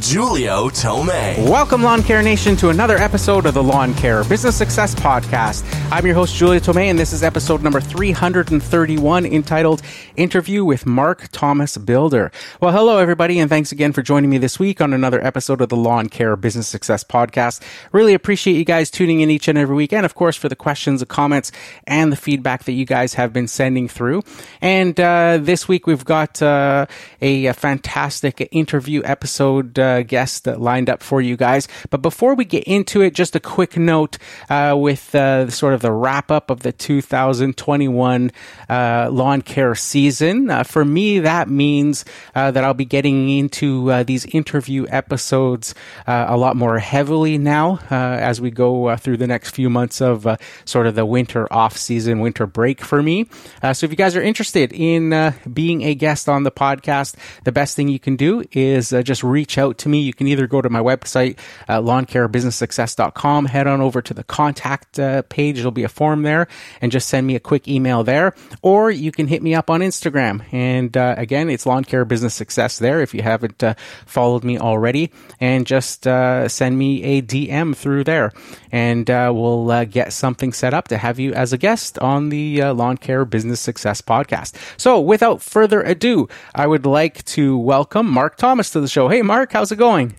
Julio Tomei. Welcome, Lawn Care Nation, to another episode of the Lawn Care Business Success Podcast. I'm your host, Julio Tomei, and this is episode number 331 entitled Interview with Mark Thomas Builder. Well, hello, everybody, and thanks again for joining me this week on another episode of the Lawn Care Business Success Podcast. Really appreciate you guys tuning in each and every week, and of course, for the questions, the comments, and the feedback that you guys have been sending through. And uh, this week, we've got uh, a, a fantastic interview episode uh, guest lined up for you guys. But before we get into it, just a quick note uh, with uh, sort of the wrap up of the 2021 uh, lawn care season. Uh, for me, that means uh, that I'll be getting into these interview episodes a lot more heavily now as we go through the next few months of sort of the winter off season, winter break for me. so if you guys are interested in being a guest on the podcast, the best thing you can do is uh, just reach out to me. You can either go to my website, uh, lawncarebusinesssuccess.com, head on over to the contact uh, page. There'll be a form there and just send me a quick email there. Or you can hit me up on Instagram. And uh, again, it's Lawn Care Business Success there if you haven't uh, followed me already. And just uh, send me a DM through there. And uh, we'll uh, get something set up to have you as a guest on the Lawn Care Business Success podcast. So without further ado, I would like to welcome Mark Thomas to the show. Hey, Mark, how's it going?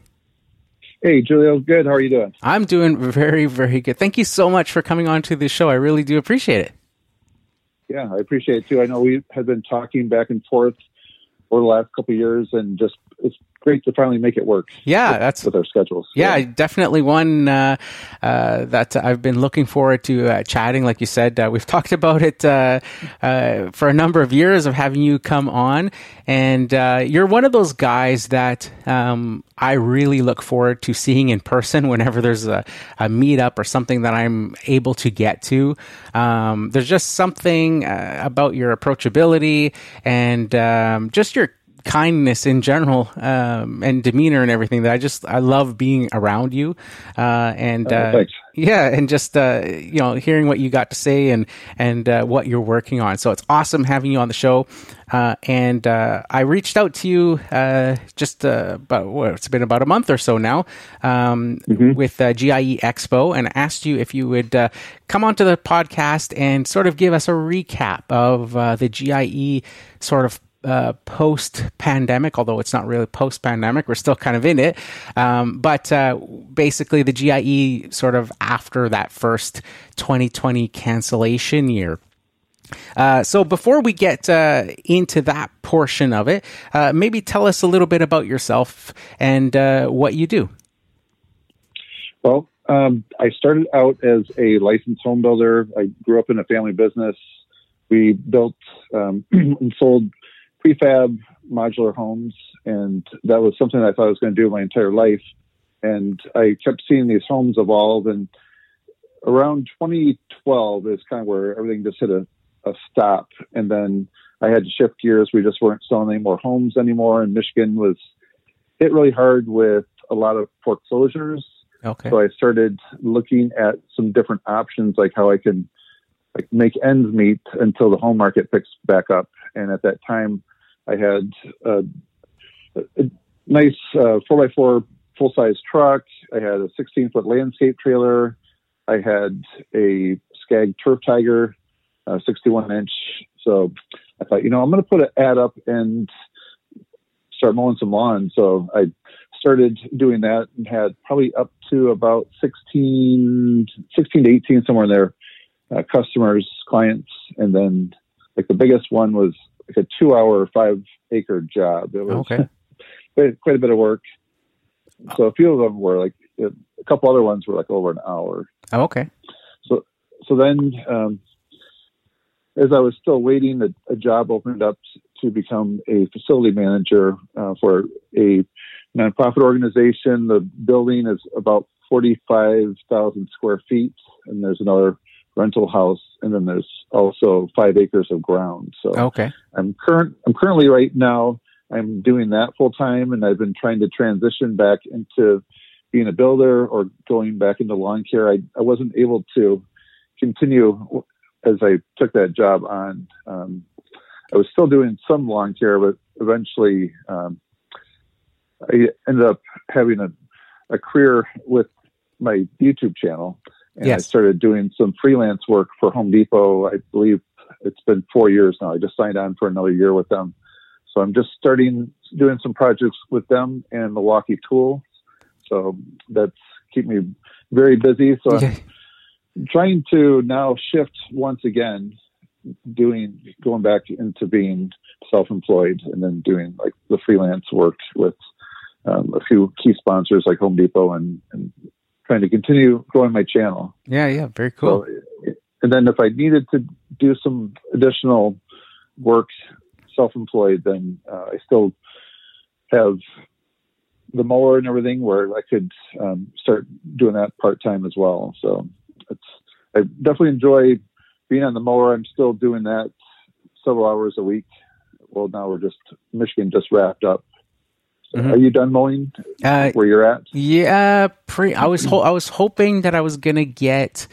Hey, Julio, good. How are you doing? I'm doing very, very good. Thank you so much for coming on to the show. I really do appreciate it. Yeah, I appreciate it too. I know we have been talking back and forth over the last couple years, and just it's great to finally make it work. Yeah, with, that's with our schedules. Yeah, yeah. definitely one uh, uh, that I've been looking forward to uh, chatting. Like you said, uh, we've talked about it uh, uh, for a number of years of having you come on, and you're one of those guys that um, I really look forward to seeing in person whenever there's a, a meetup or something that I'm able to get to. Um, there's just something about your approachability and um, just your kindness in general um, and demeanor and everything that I just I love being around you. Uh, and oh, uh, yeah and just uh, you know hearing what you got to say and and uh, what you're working on. So it's awesome having you on the show. Uh, and uh, I reached out to you just about what it's been about a month or so now um, mm-hmm. with GIE Expo and asked you if you would come onto the podcast and sort of give us a recap of the GIE sort of uh, post pandemic, although it's not really post pandemic. We're still kind of in it. Um, but uh, basically, the GIE sort of after that first 2020 cancellation year. Uh, so before we get uh, into that portion of it, uh, maybe tell us a little bit about yourself and uh, what you do. Well, um, I started out as a licensed home builder. I grew up in a family business. We built um, and sold prefab modular homes, and that was something I thought I was going to do my entire life. And I kept seeing these homes evolve, and around 2012 is kind of where everything just hit a, a stop. And then I had to shift gears. We just weren't selling any more homes anymore, and Michigan was hit really hard with a lot of foreclosures. Okay. So I started looking at some different options, like how I can like make ends meet until the home market picks back up. And at that time, I had a, a nice uh, four by four full size truck. I had a 16 foot landscape trailer. I had a Skag Turf Tiger, uh, 61 inch. So I thought, you know, I'm going to put an ad up and start mowing some lawn. So I started doing that and had probably up to about 16, 16 to 18, somewhere in there, uh, customers, clients. And then like the biggest one was like a two hour, five acre job. It was okay. quite, quite a bit of work. So a few of them were like a couple other ones were like over an hour. Oh, okay. So so then um, as I was still waiting, a, a, job opened up to become a facility manager uh, for a nonprofit organization. The building is about forty five thousand square feet, and there's another rental house, and then there's also five acres of ground. So okay, I'm current. I'm currently right now I'm doing that full time, and I've been trying to transition back into being a builder or going back into lawn care. I, I wasn't able to continue as I took that job on. Um, I was still doing some lawn care, but eventually um, I ended up having a, a career with my YouTube channel. And Yes. I started doing some freelance work for Home Depot. I believe it's been four years now. I just signed on for another year with them. So I'm just starting doing some projects with them and Milwaukee Tools. So that's keep me very busy. So Yeah. I'm trying to now shift once again, doing going back into being self-employed and then doing like the freelance work with um, a few key sponsors like Home Depot and, and trying to continue growing my channel. Yeah, yeah, very cool. So, and then if I needed to do some additional work, self-employed, then uh, I still have the mower and everything where I could um, start doing that part time as well. So it's I definitely enjoy being on the mower. I'm still doing that several hours a week. Well, now we're just Michigan just wrapped up. Mhm. Are you done mowing Uh, where you're at? Yeah, pre. I was ho- I was hoping that I was gonna get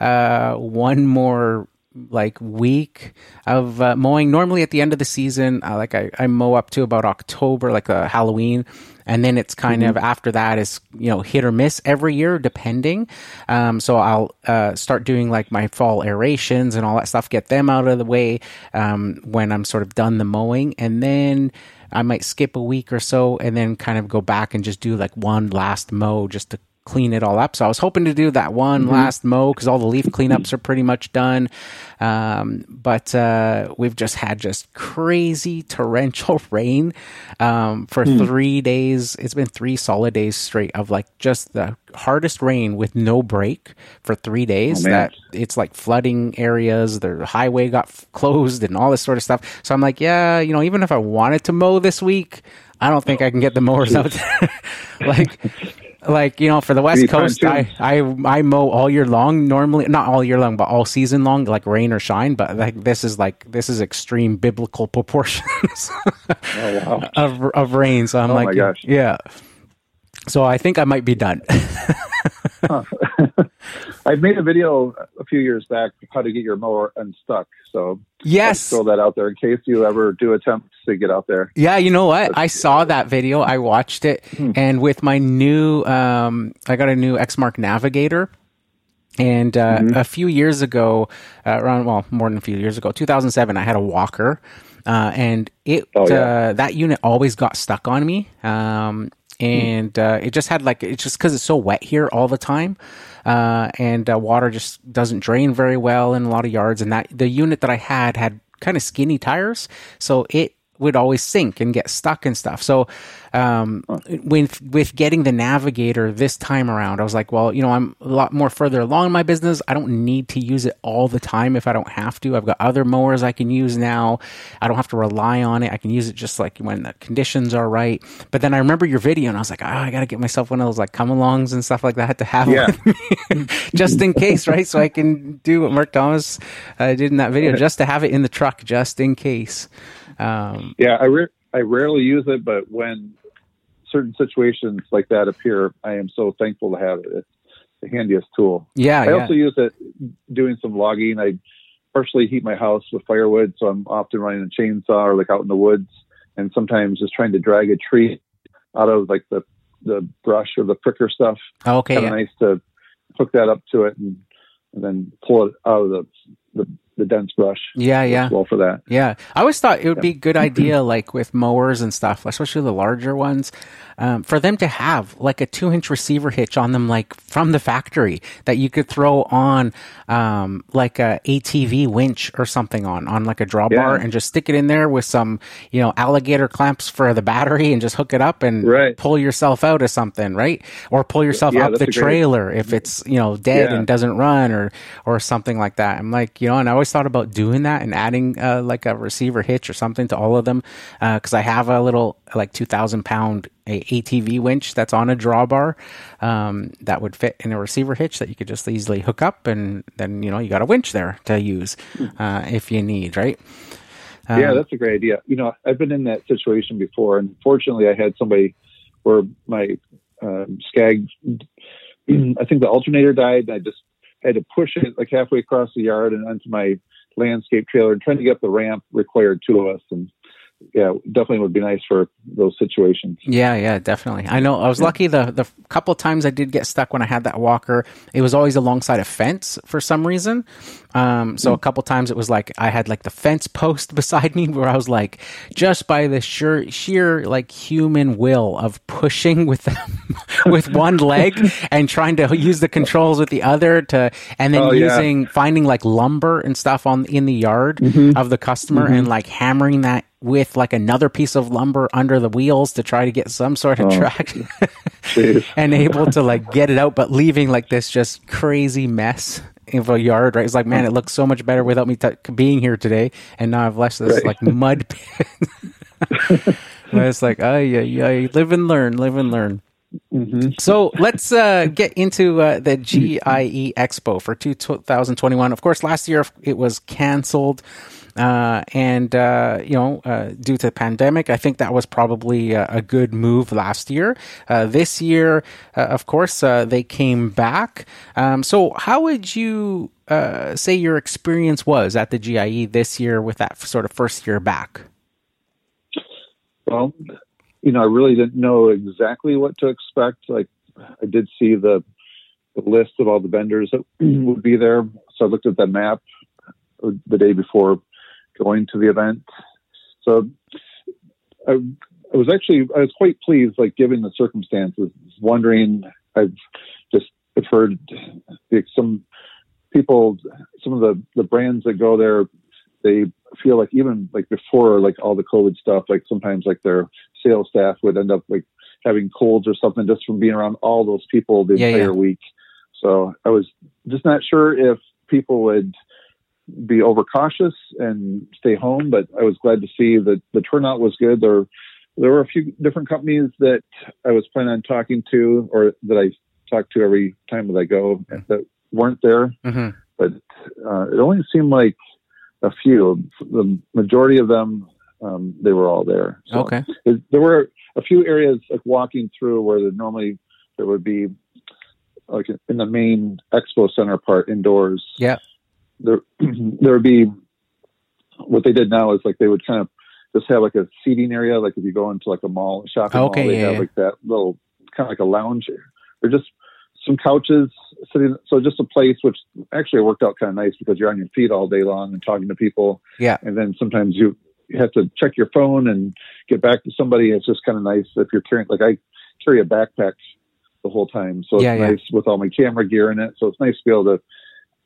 uh, one more like week of uh, mowing. Normally at the end of the season, uh, like I, I mow up to about October, like uh, Halloween, and then it's kind of after that is you know hit or miss every year depending. Um, so I'll uh, start doing like my fall aerations and all that stuff, get them out of the way um, when I'm sort of done the mowing, and then. I might skip a week or so and then kind of go back and just do like one last mow just to clean it all up. So I was hoping to do that one last mow because all the leaf cleanups are pretty much done. Um, but uh, we've just had just crazy torrential rain um, for three days. It's been three solid days straight of like just the hardest rain with no break for three days. Oh, that it's like flooding areas. The highway got f- closed and all this sort of stuff. So I'm like, yeah, you know, even if I wanted to mow this week, I don't think I can get the mowers out there. like, like you know, for the West Coast. I, I I mow all year long. Normally, not all year long, but all season long, like rain or shine. But like this is like this is extreme biblical proportions Oh wow! of of rain. So I'm Oh, like, yeah. So I think I might be done. I made a video a few years back how to get your mower unstuck. So yes. throw that out there in case you ever do attempt to get out there. Yeah, you know what? I saw that video. I watched it, and with my new, um, I got a new Exmark Navigator. And uh, a few years ago, uh, around well, more than a few years ago, 2007, I had a walker, uh, and it Oh, yeah. uh, that unit always got stuck on me. Um, and uh, it just had like it's just because it's so wet here all the time, uh, and uh, water just doesn't drain very well in a lot of yards. And that the unit that I had had kind of skinny tires, so it would always sink and get stuck and stuff. So, um, with with getting the navigator this time around, I was like, well, you know, I'm a lot more further along in my business. I don't need to use it all the time if I don't have to. I've got other mowers I can use now. I don't have to rely on it. I can use it just like when the conditions are right. But then I remember your video and I was like, oh, I got to get myself one of those like come alongs and stuff like that to have Yeah. with me just in case, right? So I can do what Mark Thomas uh, did in that video just to have it in the truck just in case. Um, Yeah, I re- I rarely use it, but when certain situations like that appear, I am so thankful to have it. It's the handiest tool. yeah, I yeah. also use it doing some logging. I partially heat my house with firewood, so I'm often running a chainsaw or like out in the woods, and sometimes just trying to drag a tree out of like the the brush or the pricker stuff. Oh, okay, kind yeah. of nice to hook that up to it and, and then pull it out of the the, the dense brush. Yeah, yeah. Well for that. Yeah, I always thought it would be a good idea, like with mowers and stuff, especially the larger ones, um, for them to have like a two-inch receiver hitch on them, like from the factory, that you could throw on, um, like a ATV winch or something on, on like a drawbar, Yeah. and just stick it in there with some, you know, alligator clamps for the battery, and just hook it up and Right. pull yourself out of something, right? Or pull yourself Yeah, up the a great- trailer if it's you know dead Yeah. and doesn't run or or something like that. I'm like, you know, and I always thought about doing that and adding uh, like a receiver hitch or something to all of them because I have a little like two thousand pound ATV winch that's on a drawbar um, that would fit in a receiver hitch that you could just easily hook up and then you know you got a winch there to use uh, if you need, right? Um, yeah, that's a great idea. You know, I've been in that situation before, and fortunately, I had somebody where my um, skag, I think the alternator died, and I just had to push it like halfway across the yard and onto my landscape trailer, and trying to get up the ramp required two of us, and yeah, definitely would be nice for those situations. Yeah, yeah, definitely. I know I was lucky the the couple times I did get stuck when I had that walker, it was always alongside a fence for some reason. Um, so a couple times it was like I had like the fence post beside me where I was like just by the sheer sheer like human will of pushing with with one leg and trying to use the controls with the other to and then Oh, yeah. using finding like lumber and stuff on in the yard Mm-hmm. of the customer and like hammering that with like another piece of lumber under the wheels to try to get some sort Oh. of traction and able to like get it out but leaving like this just crazy mess of a yard right it's like man it looks so much better without me t- being here today and now i've left this Right. like mud pit it's like oh yeah yeah live and learn live and learn so let's uh, get into uh, the GIE Expo for 2021. Of course, last year it was canceled. Uh, and, uh, you know, uh, due to the pandemic, I think that was probably a, a good move last year. Uh, this year, uh, of course, uh, they came back. Um, so, how would you uh, say your experience was at the GIE this year with that sort of first year back? Well, you know, I really didn't know exactly what to expect. Like, I did see the, the list of all the vendors that would be there, so I looked at the map the day before going to the event. So, I, I was actually I was quite pleased, like given the circumstances. Wondering, I've just I've heard like, some people, some of the the brands that go there, they feel like even like before like all the COVID stuff, like sometimes like their sales staff would end up like having colds or something just from being around all those people the Yeah, entire yeah. week. So I was just not sure if people would be overcautious and stay home, but I was glad to see that the turnout was good. There, there were a few different companies that I was planning on talking to or that I talk to every time that I go that weren't there Mm-hmm. but uh, it only seemed like a few. The majority of them, um, they were all there. So Okay. it- there were a few areas like walking through where there normally there would be like in the main expo center part indoors. Yeah. There, there would be what they did now is like they would kind of just have like a seating area. Like if you go into like a mall, shopping Okay, mall, they yeah, have yeah. like that little kind of like a lounge. Or just some couches sitting. So just a place which actually worked out kind of nice because you're on your feet all day long and talking to people. Yeah. And then sometimes you you have to check your phone and get back to somebody. It's just kind of nice if you're carrying, like I carry a backpack the whole time. So it's yeah. nice with all my camera gear in it. So it's nice to be able to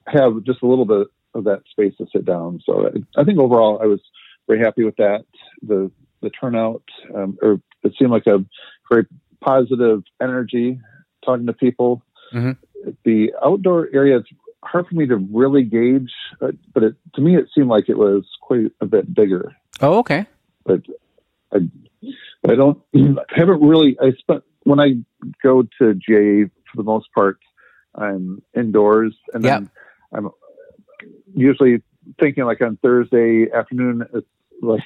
have just a little bit of that space to sit down. So I, I think overall I was very happy with that. The, the turnout, um, or it seemed like a very positive energy talking to people. Mhm. The outdoor area, it's hard for me to really gauge, but it, to me it seemed like it was quite a bit bigger Oh, okay. but I, I don't, I haven't really, I spent, when I go to GIE for the most part, I'm indoors and then I'm usually thinking like on Thursday afternoon, it's like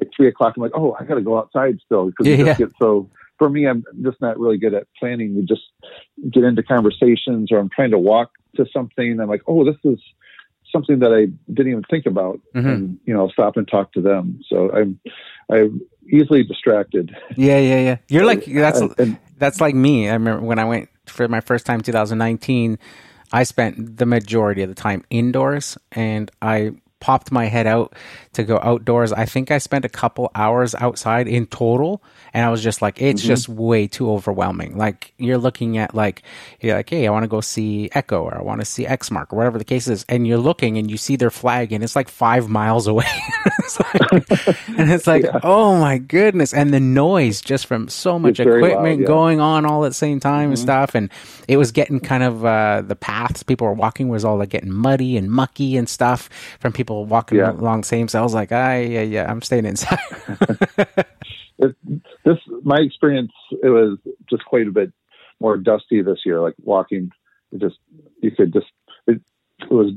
at three o'clock, I'm like, oh, I got to go outside still because Yeah, yeah. get so, for me, I'm just not really good at planning. You just get into conversations or I'm trying to walk to something. I'm like, oh, this is something that I didn't even think about Mhm. and, you know, stop and talk to them. So I'm, I'm easily distracted. Yeah, yeah, yeah. You're like that's And- and- that's like me. I remember when I went for my first time 2019, I spent the majority of the time indoors and I popped my head out to go outdoors. I think I spent a couple hours outside in total and I was just like it's just way too overwhelming. Like you're looking at like you're like hey, I want to go see Echo or I want to see Exmark or whatever the case is and you're looking and you see their flag and it's like 5 miles away. It's like- and it's like oh my goodness and the noise just from so much It's very loud, equipment yeah. going on all at the same time and stuff and it was getting kind of uh the paths people were walking was all like getting muddy and mucky and stuff from people walking Yeah. along the same so i was like ah yeah yeah i'm staying inside it, this my experience it was just quite a bit more dusty this year like walking it just you could just it, it was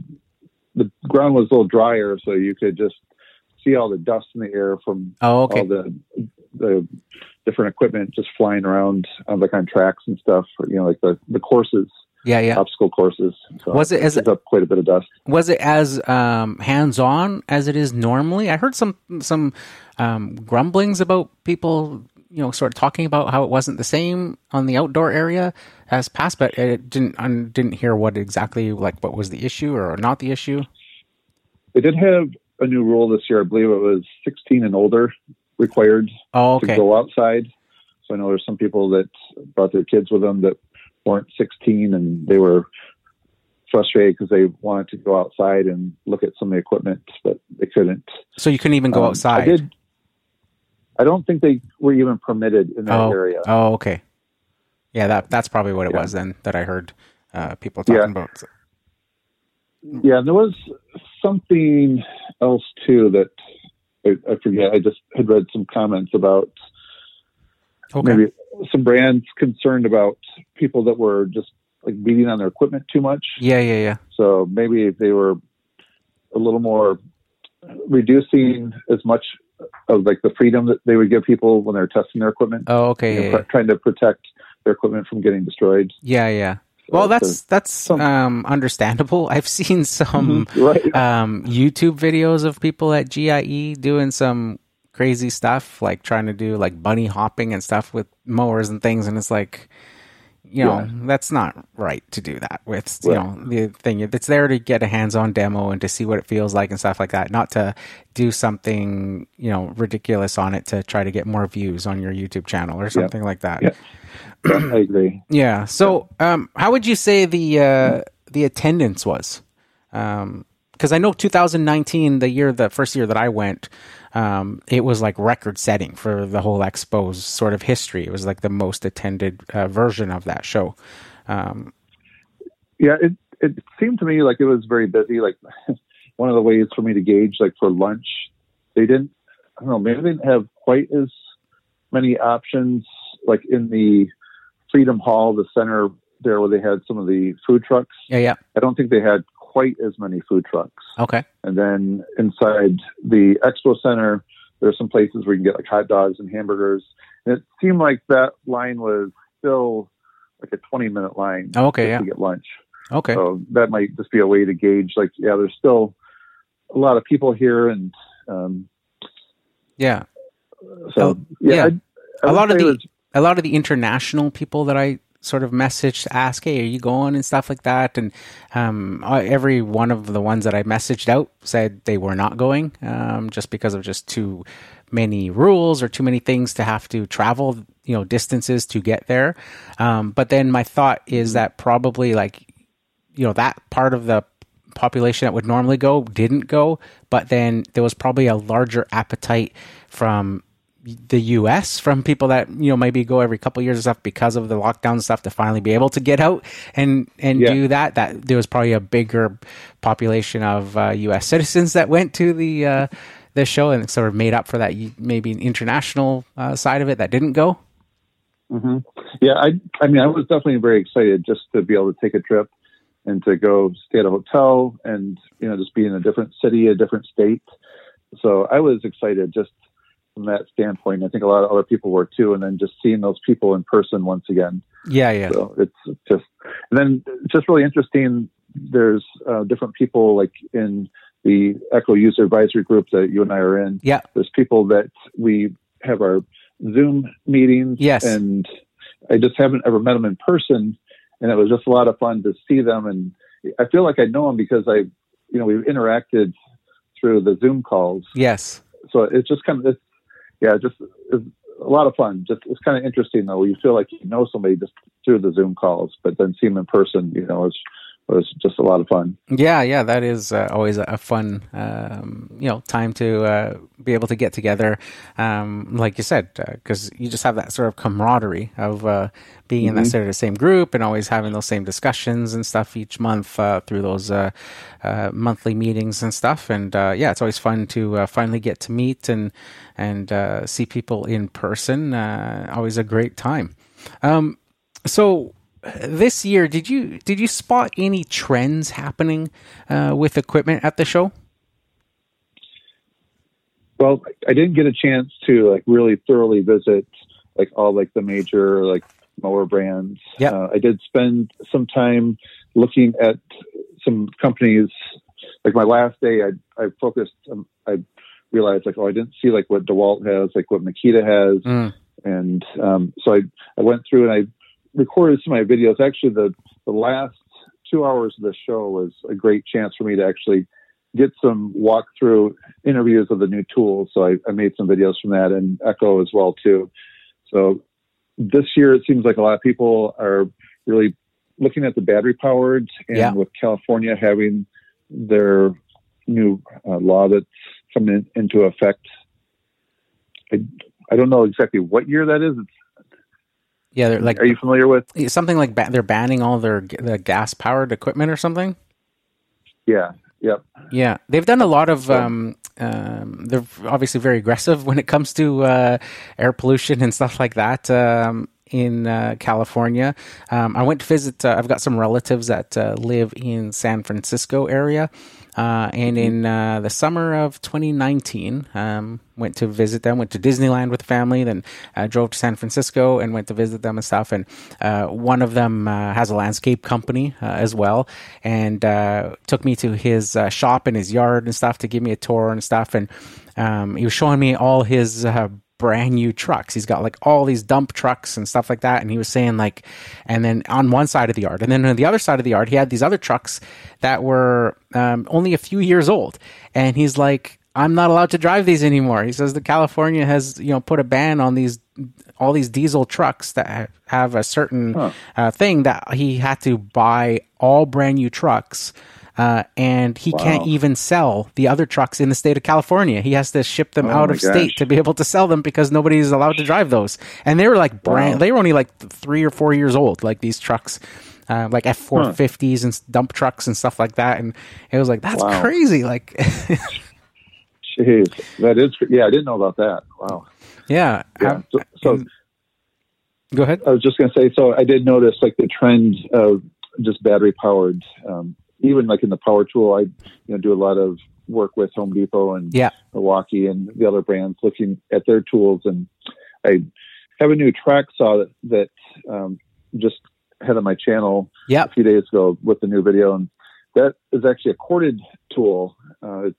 the ground was a little drier so you could just see all the dust in the air from Oh, okay. all the the different equipment just flying around, uh, like on tracks and stuff. Or, you know, like the the courses, Yeah, yeah. obstacle courses. So Was it- picks up quite a bit of dust? Was it as um, hands-on as it is normally? I heard some some um, grumblings about people, you know, sort of talking about how it wasn't the same on the outdoor area as past, but it didn't. I didn't hear what exactly like what was the issue or not the issue. They did have a new rule this year. I believe it was 16 and older required Oh, to go outside. So I know there's some people that brought their kids with them that weren't 16 and they were frustrated because they wanted to go outside and look at some of the equipment, but they couldn't. So you couldn't even go Um, outside. I did. I don't think they were even permitted in that oh, area. oh, okay. Yeah, that that's probably what it Yeah. was then that I heard uh, people talking Yeah. about. Yeah, and there was something else too that I, I forget. I just had read some comments about Okay. maybe some brands concerned about people that were just like beating on their equipment too much. Yeah, yeah, yeah. So maybe they were a little more reducing as much of like the freedom that they would give people when they're testing their equipment, Oh, okay. you know, yeah, pr- trying to protect their equipment from getting destroyed. yeah, yeah. So Well, that's that's some- um, understandable. I've seen some right. um, YouTube videos of people at GIE doing some crazy stuff, like trying to do like bunny hopping and stuff with mowers and things, and it's like, you know, Yeah. that's not right to do that with. You Right. know, the thing it's there to get a hands-on demo and to see what it feels like and stuff like that, not to do something you know ridiculous on it to try to get more views on your YouTube channel or something like that. Yeah. Yeah, I agree. Yeah. So, um, how would you say the uh, the attendance was? Because I know 2019, the year, the first year that I went, um, it was like record setting for the whole expo's sort of history. It was like the most attended uh, version of that show. Um, Yeah, it it seemed to me like it was very busy. Like one of the ways for me to gauge, like for lunch, they didn't. I don't know. Maybe they didn't have quite as many options, like in the Freedom Hall, the center there, where they had some of the food trucks. yeah. Yeah. I don't think they had quite as many food trucks. Okay. And then inside the expo center, there's some places where you can get like hot dogs and hamburgers. And it seemed like that line was still like a 20 minute line Oh, okay, yeah. to get lunch. Okay. So that might just be a way to gauge like, yeah, there's still a lot of people here. And um, Yeah. so, Oh, yeah, yeah. I, I a lot of the a lot of the international people that I sort of message to ask, "Hey, are you going?" and stuff like that. And um, every one of the ones that I messaged out said they were not going, um, just because of just too many rules or too many things to have to travel, you know, distances to get there. Um, but then my thought is that probably like you know that part of the population that would normally go didn't go but then there was probably a larger appetite from the US from people that you know maybe go every couple years and stuff because of the lockdown stuff to finally be able to get out and and Yeah. do that that there was probably a bigger population of uh, US citizens that went to the uh, the show and sort of made up for that maybe international uh, side of it that didn't go hmm Yeah, I I mean I was definitely very excited just to be able to take a trip and to go stay at a hotel and you know just be in a different city, a different state. So I was excited just from that standpoint. I think a lot of other people were too, and then just seeing those people in person once again. yeah yeah So it's just and then just really interesting. There's uh, different people like in the Echo User Advisory Group that you and I are in yeah there's people that we have our Zoom meetings. Yes. And I just haven't ever met them in person. And it was just a lot of fun to see them. And I feel like I know them because I, you know, we've interacted through the Zoom calls. yes So it's just kind of, it's, yeah, just it's a lot of fun. Just it's kind of interesting though. You feel like you know somebody just through the Zoom calls, but then see them in person, you know, was was just a lot of fun. Yeah, yeah, that is uh, always a, fun, um, you know, time to uh, be able to get together. Um, like you said, because you just have that sort of camaraderie of uh, being in that sort of the same group and always having those same discussions and stuff each month uh, through those uh, uh, monthly meetings and stuff. And uh, yeah, it's always fun to uh, finally get to meet and and uh, see people in person. Uh, always a great time. Um, so this year, did you did you spot any trends happening uh, with equipment at the show? well, I didn't get a chance to like really thoroughly visit like all like the major like mower brands. Yeah. Uh, I did spend some time looking at some companies. Like my last day, I I focused. Um, I realized like oh I didn't see like what Dewalt has, like what Makita has, Mm. and um, so I I went through and I recorded some of my videos. Actually, the the last two hours of the show was a great chance for me to actually get some walkthrough interviews of the new tools. So I, I made some videos from that and Echo as well too. So this year it seems like a lot of people are really looking at the battery powered and Yeah. with California having their new uh, law that's coming in, into effect. I, I don't know exactly what year that is. It's, Yeah, they're like are you familiar with? something like ba- they're banning all their the gas powered equipment or something. Yeah. Yep. Yeah, they've done a lot of. Um, um, they're obviously very aggressive when it comes to uh, air pollution and stuff like that. Um, in uh, California, um, I went to visit. Uh, I've got some relatives that uh, live in San Francisco area, uh, and in uh, the summer of 2019, um, went to visit them. Went to Disneyland with the family, then uh, drove to San Francisco and went to visit them and stuff. And uh, one of them uh, has a landscape company uh, as well, and uh, took me to his uh, shop and his yard and stuff to give me a tour and stuff. And um, he was showing me all his uh, brand new trucks. He's got like all these dump trucks and stuff like that. And he was saying like, and then on one side of the yard, and then on the other side of the yard, he had these other trucks that were um, only a few years old. And he's like, I'm not allowed to drive these anymore. He says that California has, you know, put a ban on these all these diesel trucks that have a certain uh, thing that he had to buy all brand new trucks. Uh, and he can't even sell the other trucks in the state of California. He has to ship them out Oh my of state to be able to sell them because nobody's allowed to drive those. And they were like brand, Wow. they were only like three or four years old, like these trucks, uh, like F four fifties and dump trucks and stuff like that. And it was like that's Wow. crazy. Like, Jeez, that is. Yeah, I didn't know about that. Wow. yeah. Yeah. So, so go ahead. I was just going to say, so I did notice like the trend of just battery powered, um, even like in the power tool, I, you know, do a lot of work with Home Depot and Yeah. Milwaukee and the other brands looking at their tools. And I have a new track saw that, that, um, just had on my channel Yep. a few days ago with the new video. And that is actually a corded tool. Uh,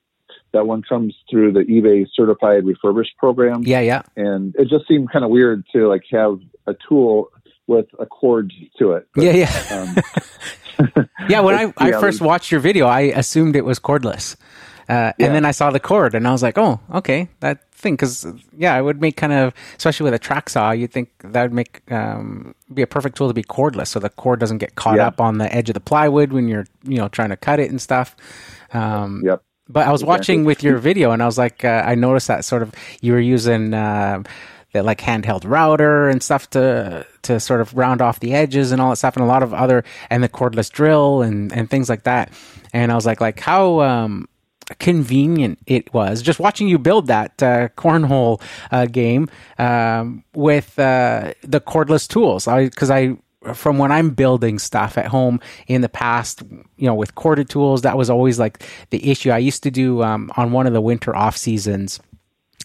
that one comes through the eBay certified refurbished program Yeah. Yeah. and it just seemed kind of weird to like have a tool with a cord to it. But, Yeah. Yeah. Um, Yeah, when I, I first watched your video, I assumed it was cordless. Uh, Yeah. And then I saw the cord and I was like, oh, okay, that thing. Because, yeah, it would make kind of, especially with a track saw, you'd think that would make, um, be a perfect tool to be cordless so the cord doesn't get caught Yeah. up on the edge of the plywood when you're, you know, trying to cut it and stuff. Um, yep. but I was watching with your video, and I was like, uh, I noticed that sort of you were using uh, the like handheld router and stuff to to sort of round off the edges and all that stuff, and a lot of other and the cordless drill and and things like that. And I was like, like how um, convenient it was just watching you build that uh, cornhole uh, game um, with uh, the cordless tools. I because I from when I'm building stuff at home in the past, you know, with corded tools, that was always like the issue. I used to do um, on one of the winter off seasons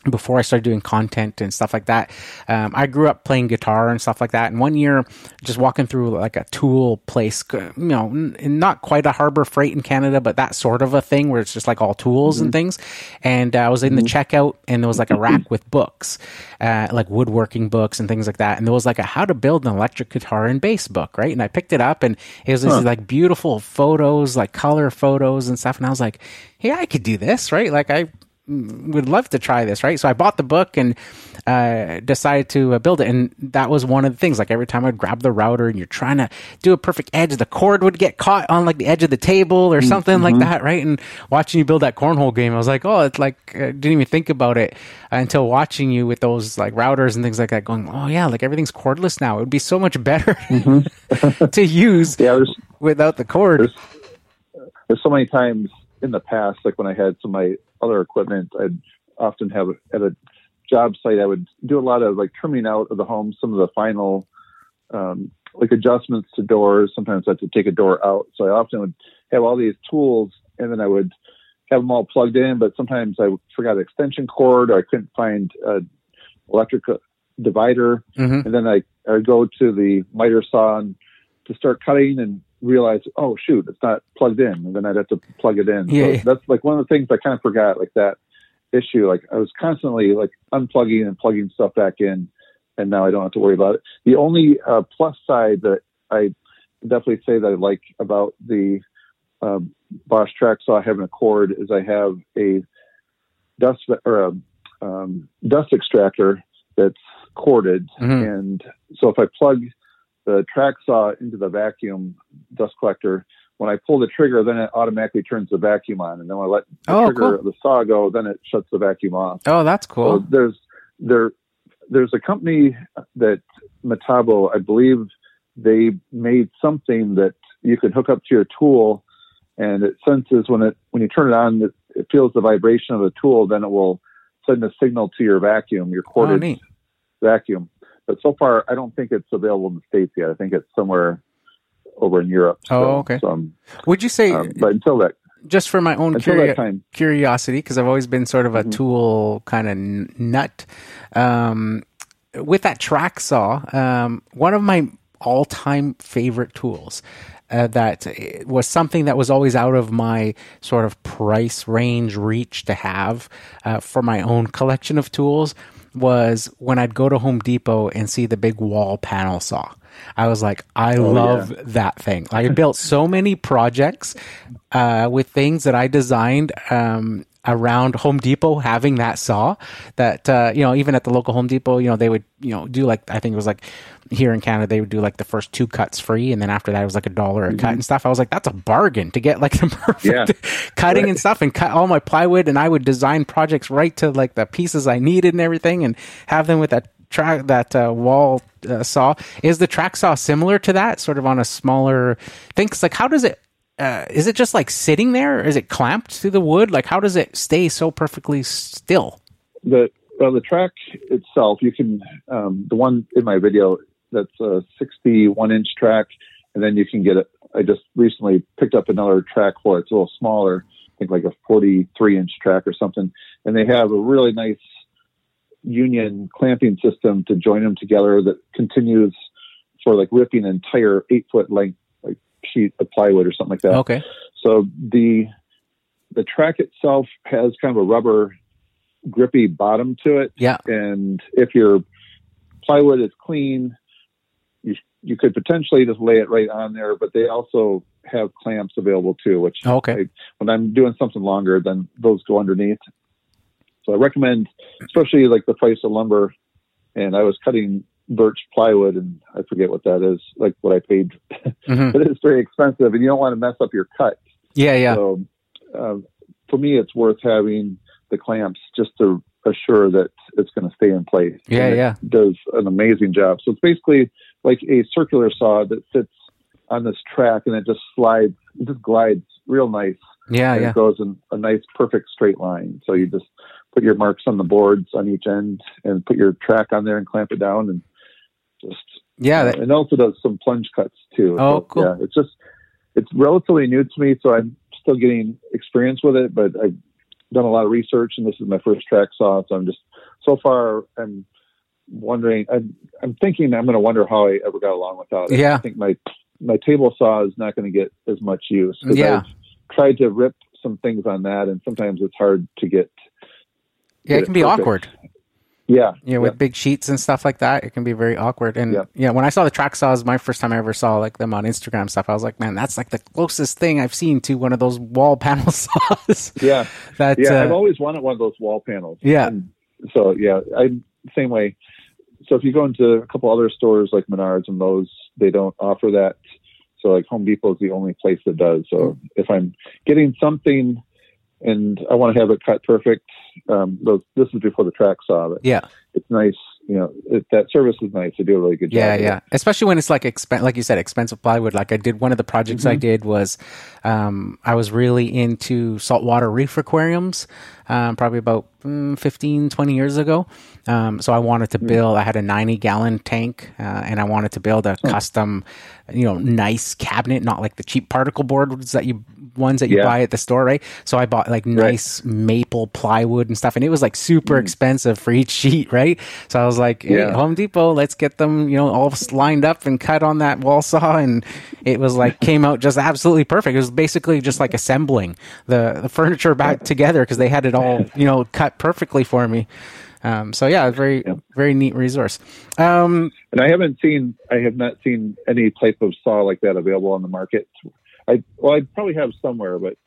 before I started doing content and stuff like that. Um, I grew up playing guitar and stuff like that. And one year, just walking through like a tool place, you know, n- not quite a Harbor Freight in Canada, but that sort of a thing where it's just like all tools and things. And uh, I was in the checkout and there was like a rack with books, uh, like woodworking books and things like that. And there was like a how to build an electric guitar and bass book, right? And I picked it up and it was these like beautiful photos, like color photos and stuff. And I was like, hey, I could do this, right? Like I, would love to try this, right? So I bought the book and uh, decided to uh, build it, and that was one of the things. Like every time I'd grab the router and you're trying to do a perfect edge, the cord would get caught on like the edge of the table or something like that, right? And watching you build that cornhole game, I was like, oh, it's like uh, didn't even think about it until watching you with those like routers and things like that. Going, oh yeah, like everything's cordless now. It would be so much better to use Yeah, without the cord. there's so many times in the past, like when I had some of my other equipment, I'd often have at a job site, I would do a lot of like trimming out of the home, some of the final um, like adjustments to doors. Sometimes I had to take a door out, so I often would have all these tools, and then I would have them all plugged in, but sometimes I forgot an extension cord or I couldn't find an electric divider. Mhm. And then I, I go to the miter saw and to start cutting and realize, oh shoot, it's not plugged in. And then I'd have to plug it in. Yeah, so that's like one of the things I kind of forgot, like that issue. Like I was constantly like unplugging and plugging stuff back in, and now I don't have to worry about it. The only uh, plus side that I definitely say that I like about the um, Bosch track saw having a cord is I have a dust or a um, dust extractor that's corded, Mhm. and so if I plug the track saw into the vacuum dust collector, when I pull the trigger, then it automatically turns the vacuum on, and then when I let the Oh, trigger cool. the saw go, then it shuts the vacuum off. Oh, that's So cool. there's there there's a company that Metabo, I believe they made something that you can hook up to your tool and it senses when it when you turn it on it, it feels the vibration of the tool then it will send a signal to your vacuum your Oh, corded neat. vacuum but so far i don't think it's available in the states yet i think it's somewhere over in europe Oh, okay. so, um, Would you say, um, but until that just for my own curi- curiosity, because I've always been sort of a Mhm. tool kind of n- nut, um, with that track saw, um, one of my all time favorite tools. Uh, that was something that was always out of my sort of price range reach to have uh, for my own collection of tools was when I'd go to Home Depot and see the big wall panel saw. I was like, I love that thing. I built so many projects uh, with things that I designed um, around Home Depot having that saw. That uh, you know, even at the local Home Depot, you know, they would you know do like I think it was like here in Canada they would do like the first two cuts free, and then after that it was like a dollar a cut and stuff. I was like, that's a bargain to get like the perfect Yeah. cutting Right. and stuff, and cut all my plywood, and I would design projects right to like the pieces I needed and everything, and have them with that track that uh, wall uh, saw. Is the track saw similar to that, sort of on a smaller thing? 'Cause, like, how does it? Uh, is it just like sitting there? Is it clamped to the wood? Like, how does it stay so perfectly still? the well, the track itself, you can um, the one in my video that's a 61 inch track, and then you can get it. I just recently picked up another track for it. It's a little smaller, I think like a 43 inch track or something, and they have a really nice union clamping system to join them together that continues for like ripping entire eight foot length sheet of plywood or something like that. Okay. So the the track itself has kind of a rubber grippy bottom to it, Yeah. and if your plywood is clean, you you could potentially just lay it right on there. But they also have clamps available too, which Okay. I, when I'm doing something longer, then those go underneath. So I recommend, especially like the price of lumber, and I was cutting birch plywood, and I forget what that is, like what I paid, Mhm. but it's very expensive, and you don't want to mess up your cut. Yeah. Yeah. So uh, for me, it's worth having the clamps just to assure that it's going to stay in place. Yeah, yeah. Does an amazing job. So it's basically like a circular saw that sits on this track and it just slides, it just glides real nice. yeah. and Yeah. it goes in a nice, perfect straight line. So you just put your marks on the boards on each end and put your track on there and clamp it down and Yeah. uh, that- and also does some plunge cuts too. Oh, So, cool. Yeah, it's just it's relatively new to me, so I'm still getting experience with it. But I've done a lot of research, and this is my first track saw, so I'm just so far I'm wondering. I'm, I'm thinking I'm going to wonder how I ever got along without it. Yeah. I think my my table saw is not going to get as much use. Yeah. I've tried to rip some things on that, and sometimes it's hard to get. yeah. It can be perfect. awkward. Yeah, You Yeah, with big sheets and stuff like that, it can be very awkward. And Yeah. yeah, when I saw the track saws, my first time I ever saw like them on Instagram stuff, I was like, man, that's like the closest thing I've seen to one of those wall panel saws. yeah. that yeah, uh, I've always wanted one of those wall panels. Yeah. And so yeah, I same way. So if you go into a couple other stores like Menards and those, they don't offer that. So like Home Depot is the only place that does. So if I'm getting something and I want to have it cut perfect, um, those, this is before the track saw. But yeah, it's nice. You know, it, that service is nice. They do a really good job. Yeah, yeah. Especially when it's like expen- like you said, expensive plywood. Like I did one of the projects I did was, um, I was really into saltwater reef aquariums, um, probably about 15, 20 years ago. Um, so I wanted to build. I had a ninety gallon tank, uh, and I wanted to build a custom, you know, nice cabinet, not like the cheap particle boards that you ones that you Yeah. buy at the store, right? So I bought like nice maple plywood and stuff, and it was like super expensive for each sheet, right? So I was like, hey, Yeah. Home Depot, let's get them, you know, all lined up and cut on that wall saw, and it was like came out just absolutely perfect. It was basically just like assembling the, the furniture back together because they had it all, you know, cut perfectly for me. Um, so yeah, very very neat resource. Um, And I haven't seen, I have not seen any type of saw like that available on the market. I well, I probably have somewhere, but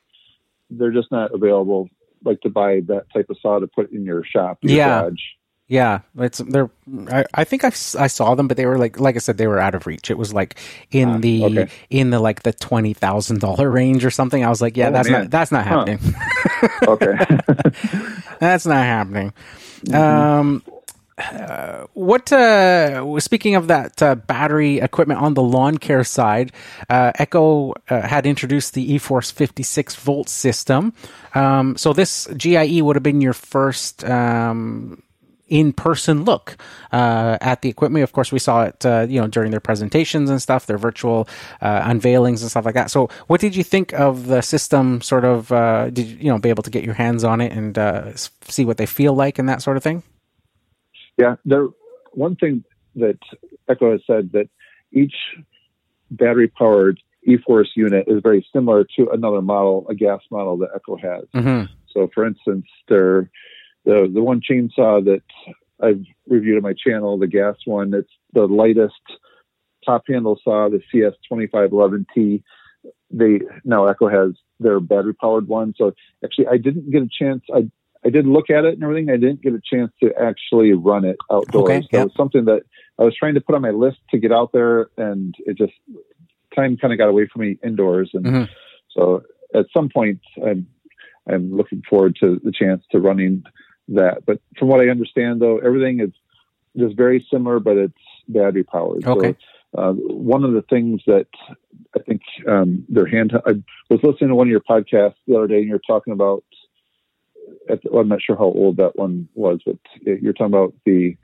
they're just not available. Like to buy that type of saw to put in your shop, your Yeah. garage. Yeah, it's they're. I, think I think I, I saw them, but they were like like I said, they were out of reach. It was like in the Ah, okay. in the like the twenty thousand dollar range or something. I was like, yeah, Oh, that's man. not that's not Huh. happening. Okay. that's not happening. Mm-hmm. Um, uh, what? Uh, speaking of that uh, battery equipment on the lawn care side, uh, Echo uh, had introduced the eForce 56 volt system. Um, so this GIE would have been your first. Um, in-person look uh, at the equipment. Of course, we saw it, uh, you know, during their presentations and stuff, their virtual uh, unveilings and stuff like that. So, what did you think of the system? Sort of, uh, did you, you know, be able to get your hands on it and uh, see what they feel like and that sort of thing? Yeah, there. One thing that Echo has said that each battery-powered eForce unit is very similar to another model, a gas model that Echo has. Mm-hmm. So, for instance, there, the the one chainsaw that I've reviewed on my channel, the gas one, it's the lightest top handle saw, the CS2511T. They now Echo has their battery-powered one. So, actually, I didn't get a chance. I I did look at it and everything. I didn't get a chance to actually run it outdoors. Okay, so yep. it's something that I was trying to put on my list to get out there, and it just time kind of got away from me indoors. And Mhm. so at some point, I'm I'm looking forward to the chance to running that. But from what I understand, though, everything is just very similar, but it's battery powered. Okay. So uh, one of the things that I think um, their hand. I was listening to one of your podcasts the other day, and you're talking about. At the, well, I'm not sure how old that one was, but you're talking about the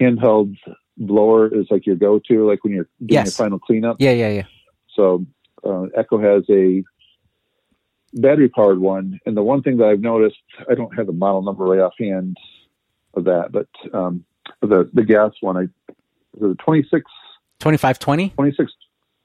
handheld blower is like your go-to, like when you're doing Yes. your final cleanup. Yeah, yeah, yeah. So uh, Echo has a battery powered one, and the one thing that I've noticed, I don't have the model number right offhand of that, but um, the the gas one, I is it 26, 2520? 26,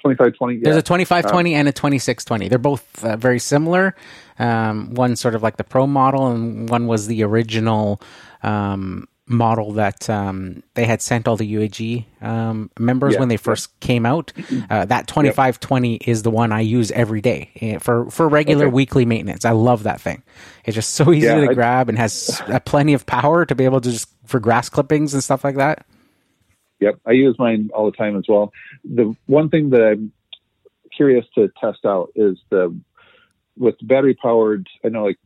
25, 20. There's a 2520 and a 2620. They're both uh, very similar. Um, one sort of like the Pro model, and one was the original um, model that um, they had sent all the UAG um, members Yeah, when they first came out. Uh, that 2520 is the one I use every day eh, for, for regular Okay. weekly maintenance. I love that thing. It's just so easy Yeah, to I- grab and has plenty of power to be able to just for grass clippings and stuff like that. Yep, I use mine all the time as well. The one thing that I'm curious to test out is the with battery powered. I know like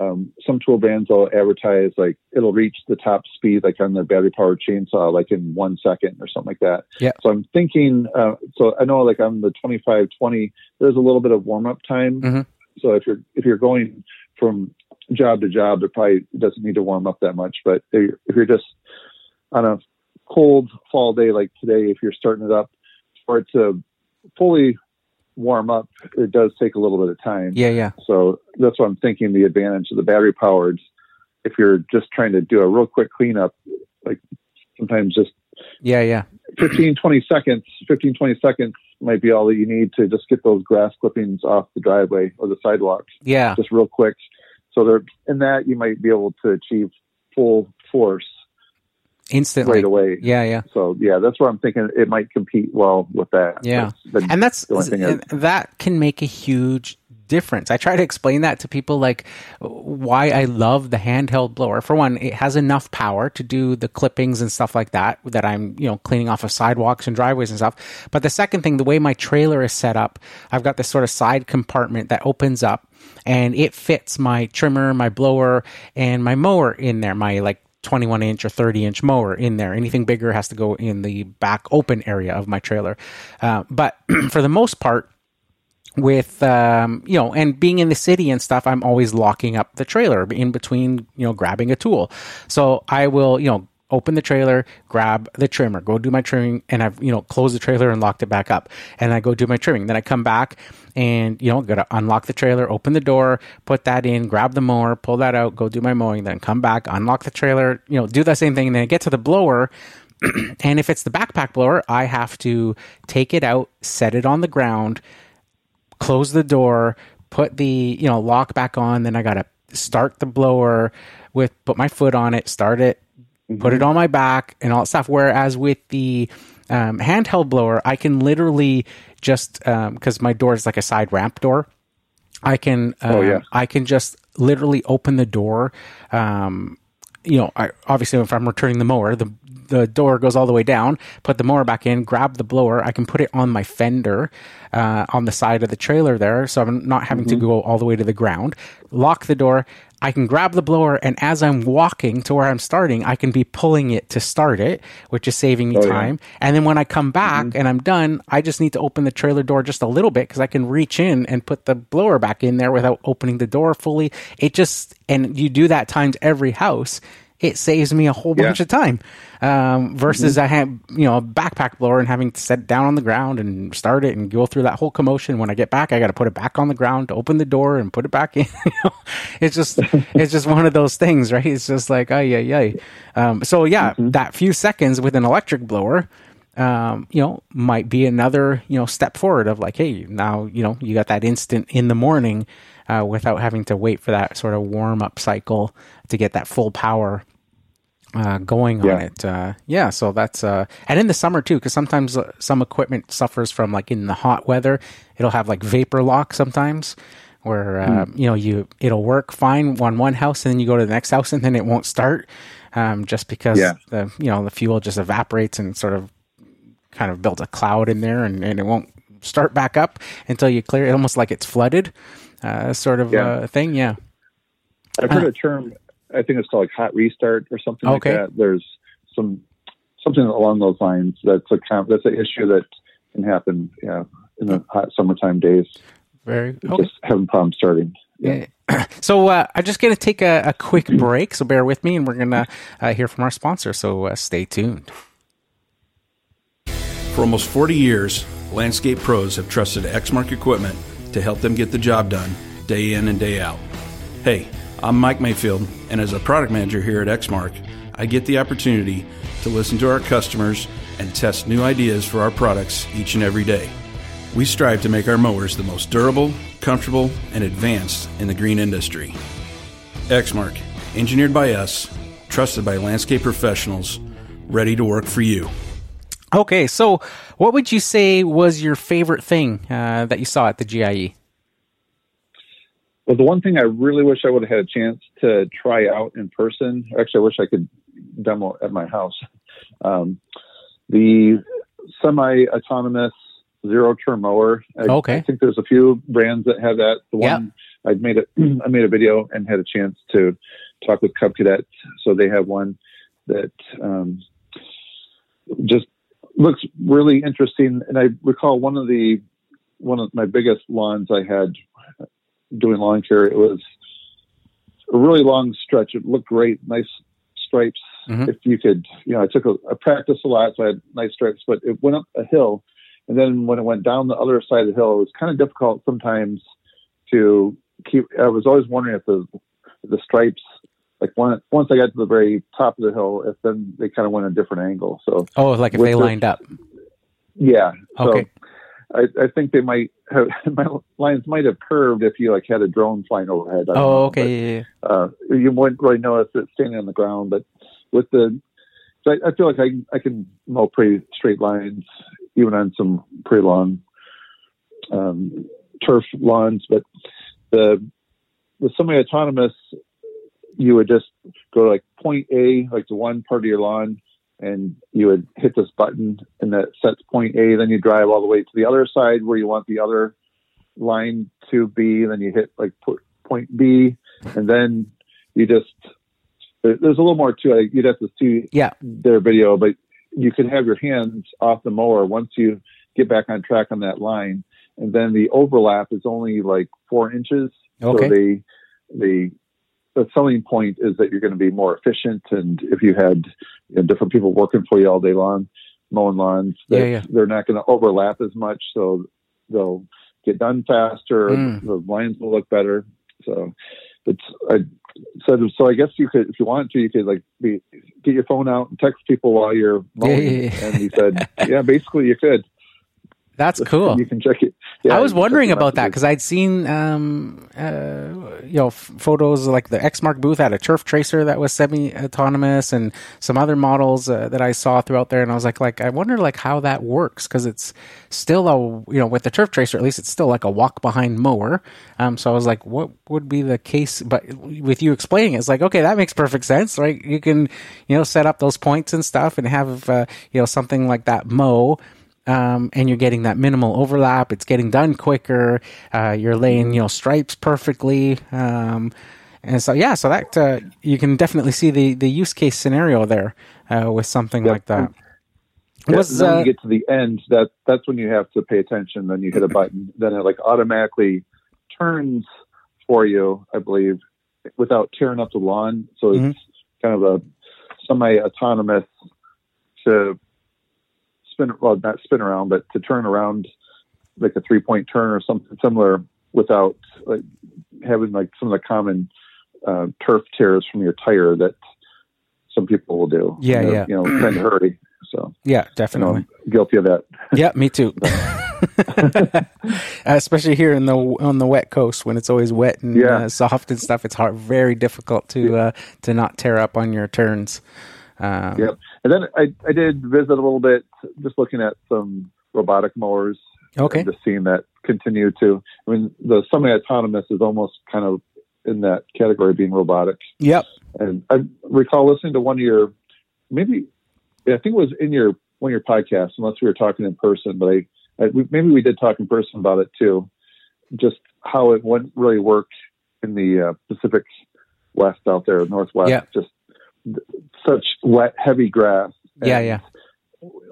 um, some tool brands will advertise like it'll reach the top speed like on their battery powered chainsaw like in one second or something like that. Yeah. So I'm thinking. Uh, so I know like on the 2520, there's a little bit of warm up time. Mhm. So if you're if you're going from job to job, it probably doesn't need to warm up that much. But if you're- if you're just on a cold fall day like today, if you're starting it up, for it to fully warm up, it does take a little bit of time. Yeah, yeah. So that's what I'm thinking the advantage of the battery powered. If you're just trying to do a real quick cleanup, like sometimes just Yeah, yeah. 15, 20 seconds, 15, 20 seconds might be all that you need to just get those grass clippings off the driveway or the sidewalk Yeah. just real quick. So there, in that you might be able to achieve full force Instantly. right away. Yeah, yeah. So yeah, that's where I'm thinking it might compete well with that. Yeah. That's and that's the only thing and that can make a huge difference. I try to explain that to people like why I love the handheld blower. For one, it has enough power to do the clippings and stuff like that that I'm, you know, cleaning off of sidewalks and driveways and stuff. But the second thing, the way my trailer is set up, I've got this sort of side compartment that opens up and it fits my trimmer, my blower, and my mower in there, my like 21 inch or 30 inch mower in there. Anything bigger has to go in the back open area of my trailer. Uh, but for the most part, with um, you know and being in the city and stuff i'm always locking up the trailer in between you know grabbing a tool so i will you know open the trailer grab the trimmer go do my trimming and i've you know closed the trailer and locked it back up. And i go do my trimming. Then i come back and you know gotta unlock the trailer open the door put that in grab the mower pull that out go do my mowing then come back unlock the trailer you know do that same thing. And then I get to the blower and if it's the backpack blower i have to take it out set it on the ground close the door, put the you know lock back on. Then I gotta start the blower with put my foot on it, start it, mm-hmm. put it on my back, and all that stuff. Whereas with the um, handheld blower, I can literally just because um, my door is like a side ramp door. I can uh, oh, yeah. Um, I can just literally open the door. Um, you know, I, obviously if I'm returning the mower, the the door goes all the way down, put the mower back in, grab the blower. I can put it on my fender uh, on the side of the trailer there, so I'm not having mm-hmm. to go all the way to the ground. Lock the door. I can grab the blower, and as I'm walking to where I'm starting, I can be pulling it to start it, which is saving me oh, time. Yeah. And then when I come back mm-hmm. and I'm done, I just need to open the trailer door just a little bit because I can reach in and put the blower back in there without opening the door fully. It just, and you do that times every house it saves me a whole bunch yeah. of time. Um, versus mm-hmm. I have, you know, a backpack blower and having to set it down on the ground and start it and go through that whole commotion. When I get back, I got to put it back on the ground to open the door and put it back in. it's just, it's just one of those things, right? It's just like, oh, yeah, yeah. Um, so yeah, mm-hmm. that few seconds with an electric blower, um, you know, might be another, you know, step forward of like, hey, now, you know, you got that instant in the morning uh, without having to wait for that sort of warm up cycle to get that full power uh, going yeah. on it. Uh, yeah, so that's uh, and in the summer too, because sometimes uh, some equipment suffers from like in the hot weather, it'll have like vapor lock sometimes, where mm. you know you it'll work fine on one house, and then you go to the next house, and then it won't start, um, just because yeah. the you know the fuel just evaporates and sort of kind of builds a cloud in there, and, and it won't start back up until you clear it, almost like it's flooded, uh, sort of yeah. thing. Yeah. I've heard a term I think it's called like hot restart or something okay. like that. There's some something along those lines. That's a that's an issue that can happen. Yeah, in the hot summertime days. Very okay. just having problems starting. Yeah. So uh, I'm just going to take a, a, quick break. So bear with me, and we're going to uh, hear from our sponsor. So uh, stay tuned. For almost 40 years, landscape pros have trusted Exmark equipment to help them get the job done day in and day out. Hey. I'm Mike Mayfield, and as a product manager here at Exmark, I get the opportunity to listen to our customers and test new ideas for our products each and every day. We strive to make our mowers the most durable, comfortable, and advanced in the green industry. Exmark, engineered by us, trusted by landscape professionals, ready to work for you. Okay, so what would you say was your favorite thing uh, that you saw at the GIE? But the one thing I really wish I would have had a chance to try out in person, actually, I wish I could demo at my house. Um, the semi autonomous zero turn mower. I, okay. I think there's a few brands that have that. The one I made a I made a video and had a chance to talk with Cub Cadet, so they have one that um, just looks really interesting. And I recall one of the one of my biggest lawns I had doing lawn care. It was a really long stretch. It looked great, nice stripes. Mm-hmm. If you could, you know, I took a, I practiced a lot, so I had nice stripes. But it went up a hill, and then when it went down the other side of the hill, it was kind of difficult sometimes to keep. I was always wondering if the the stripes like when, once I got to the very top of the hill, if then they kind of went a different angle. So oh, like if they lined up. Yeah. Okay. So I, I think they might have my lines might have curved if you like had a drone flying overhead. oh, know, okay. But, uh, you wouldn't really notice it standing on the ground, but with the, so I, I, feel like I I can mow pretty straight lines even on some pretty long um, turf lawns. But the the semi-autonomous, you would just go to like point A, like the one part of your lawn, and you would hit this button and that sets point A. Then you drive all the way to the other side where you want the other line to be. Then you hit like point B, and then you just there's a little more to it. You'd have to see yeah. their video, but you can have your hands off the mower once you get back on track on that line, and then the overlap is only like four inches. Okay. So the the the selling point is that you're going to be more efficient, and if you had you know, different people working for you all day long mowing lawns, yeah, yeah. they're not going to overlap as much, so they'll get done faster. Mm. The lines will look better. So it's I said so. I guess you could, if you wanted to, you could like be, get your phone out and text people while you're mowing. Yeah. And he said, yeah, basically you could. That's cool. You can check it. Yeah, I was you can check wondering about that because I'd seen, um, uh, you know, f- photos like the Exmark booth had a turf tracer that was semi-autonomous, and some other models uh, that I saw throughout there, and I was like, like I wonder like how that works because it's still a, you know, with the turf tracer at least it's still like a walk behind mower. Um, so I was like, what would be the case? But with you explaining, it, it's like okay, that makes perfect sense, right? You can, you know, set up those points and stuff, and have uh, you know something like that mow um, and you're getting that minimal overlap. It's getting done quicker. Uh, you're laying, you know, stripes perfectly. Um, and so, yeah, so that uh, you can definitely see the, the use case scenario there uh, with something Yep. like that. Yeah, Was, then when uh, you get to the end, that that's when you have to pay attention. Then you hit a button, then it like automatically turns for you, I believe, without tearing up the lawn. So it's kind of a semi-autonomous to spin, well, not spin around, but to turn around like a three-point turn or something similar without like having like some of the common uh, turf tears from your tire that some people will do. Yeah, yeah. You know, trying to hurry. So yeah, you know, definitely. Guilty of that. yeah, me too. Especially here in the on the wet coast when it's always wet and Yeah. uh, soft and stuff, it's hard, very difficult to uh, to not tear up on your turns. Um, Yep. And then I, I did visit a little bit, just looking at some robotic mowers. Okay. And just seeing that continue to, I mean, the semi-autonomous is almost kind of in that category being robotic. Yep. And I recall listening to one of your, maybe, I think it was in your one of your podcasts, unless we were talking in person, but I, I we, maybe we did talk in person about it too. Just how it wouldn't really work in the uh, Pacific West out there, Northwest. Yeah. Just such wet, heavy grass. Yeah, yeah.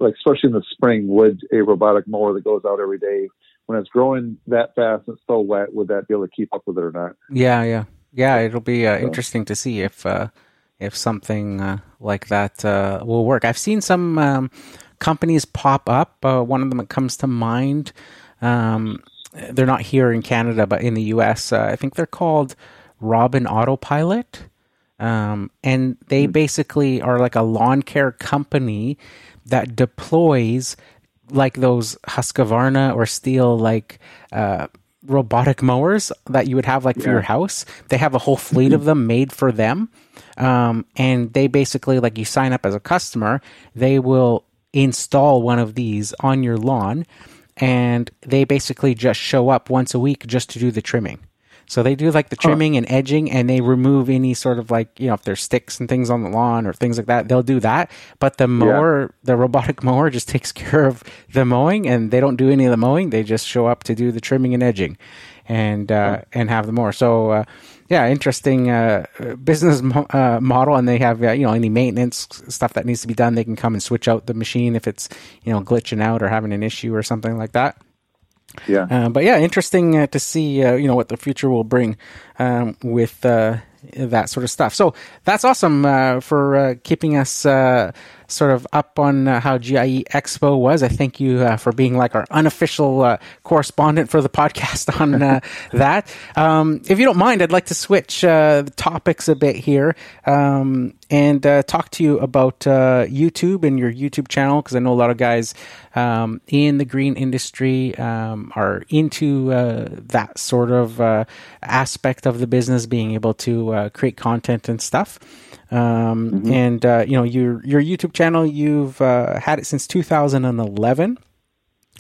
Like especially in the spring, would a robotic mower that goes out every day when it's growing that fast and it's so wet, would that be able to keep up with it or not? Yeah, yeah, yeah. It'll be uh, So- interesting to see if uh, if something uh, like that uh, will work. I've seen some um, companies pop up. Uh, one of them that comes to mind. Um, they're not here in Canada, but in the U.S. Uh, I think they're called Robin Autopilot, um, and they basically are like a lawn care company that deploys like those Husqvarna or Stihl like uh, robotic mowers that you would have like for your house. They have a whole fleet of them made for them, um, and they basically like you sign up as a customer, they will install one of these on your lawn, and they basically just show up once a week just to do the trimming. So they do like the trimming and edging, and they remove any sort of like you know if there's sticks and things on the lawn or things like that, they'll do that. But the mower, the robotic mower, just takes care of the mowing, and they don't do any of the mowing. They just show up to do the trimming and edging, and uh, and have the mower. So uh, yeah, interesting uh, business mo- uh, model, and they have uh, you know any maintenance stuff that needs to be done. They can come and switch out the machine if it's you know glitching out or having an issue or something like that. Yeah. Uh, but yeah, interesting uh, to see uh, you know what the future will bring um, with uh, that sort of stuff. So that's awesome uh, for uh, keeping us sort of up on uh, how GIE Expo was. I thank you uh, for being like our unofficial uh, correspondent for the podcast on that. Um, if you don't mind, I'd like to switch topics a bit here um, and uh, talk to you about uh, YouTube and your YouTube channel because I know a lot of guys um, in the green industry um, are into uh, that sort of aspect of the business, being able to create content and stuff. Um, And uh, you know your your YouTube channel, you've uh, had it since 2011.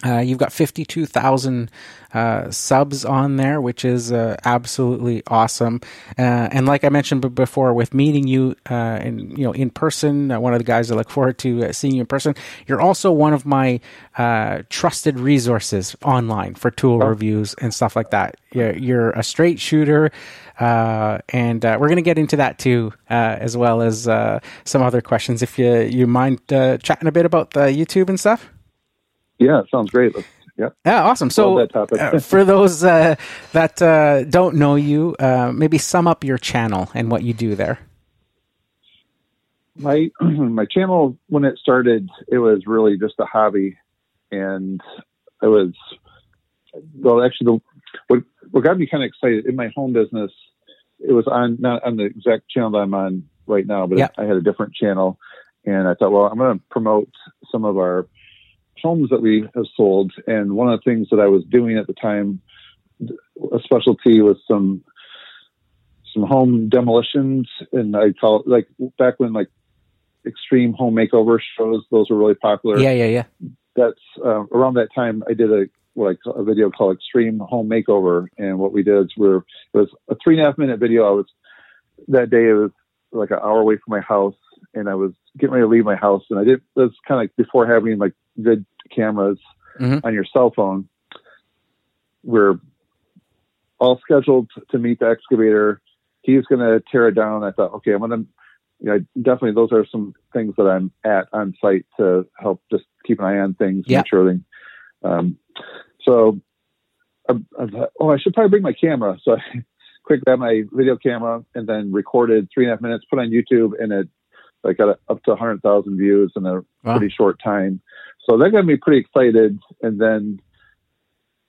Uh, you've got 52,000 uh, subs on there, which is uh, absolutely awesome. Uh, and like I mentioned b- before, with meeting you uh, in you know in person, uh, one of the guys I look forward to seeing you in person. You're also one of my trusted resources online for tool oh. reviews and stuff like that. You're, you're a straight shooter. And we're going to get into that too, as well as some other questions. If you you mind chatting a bit about the YouTube and stuff. Yeah, sounds great. Let's, yeah. Yeah, awesome. So, uh, for those uh, that uh, don't know you, uh, maybe sum up your channel and what you do there. My my channel when it started, it was really just a hobby, and it was well, actually, the, what what got me kind of excited in my home business, it was on not on the exact channel that I'm on right now, but yep. I had a different channel, and I thought, well, I'm going to promote some of our homes that we have sold. And one of the things that I was doing at the time, a specialty was some some home demolitions, and I call it like back when like extreme home makeover shows; those were really popular. Yeah, yeah, yeah. That's uh, around that time. I did a like a video called Extreme Home Makeover, and what we did is we're, it was a three and a half minute video. I was that day it was like an hour away from my house, and I was getting ready to leave my house, and I did. Was kind of like before having like good cameras mm-hmm. on your cell phone. We're all scheduled to meet the excavator. He's going to tear it down. I thought, okay, I'm going to, you know, definitely those are some things that I'm at on site to help just keep an eye on things, yeah. make sure Um, so, I, I thought, oh, I should probably bring my camera. So I quick grabbed my video camera and then recorded three and a half minutes, put on YouTube, and it I got up to 100,000 views in a wow. pretty short time. So that got me pretty excited. And then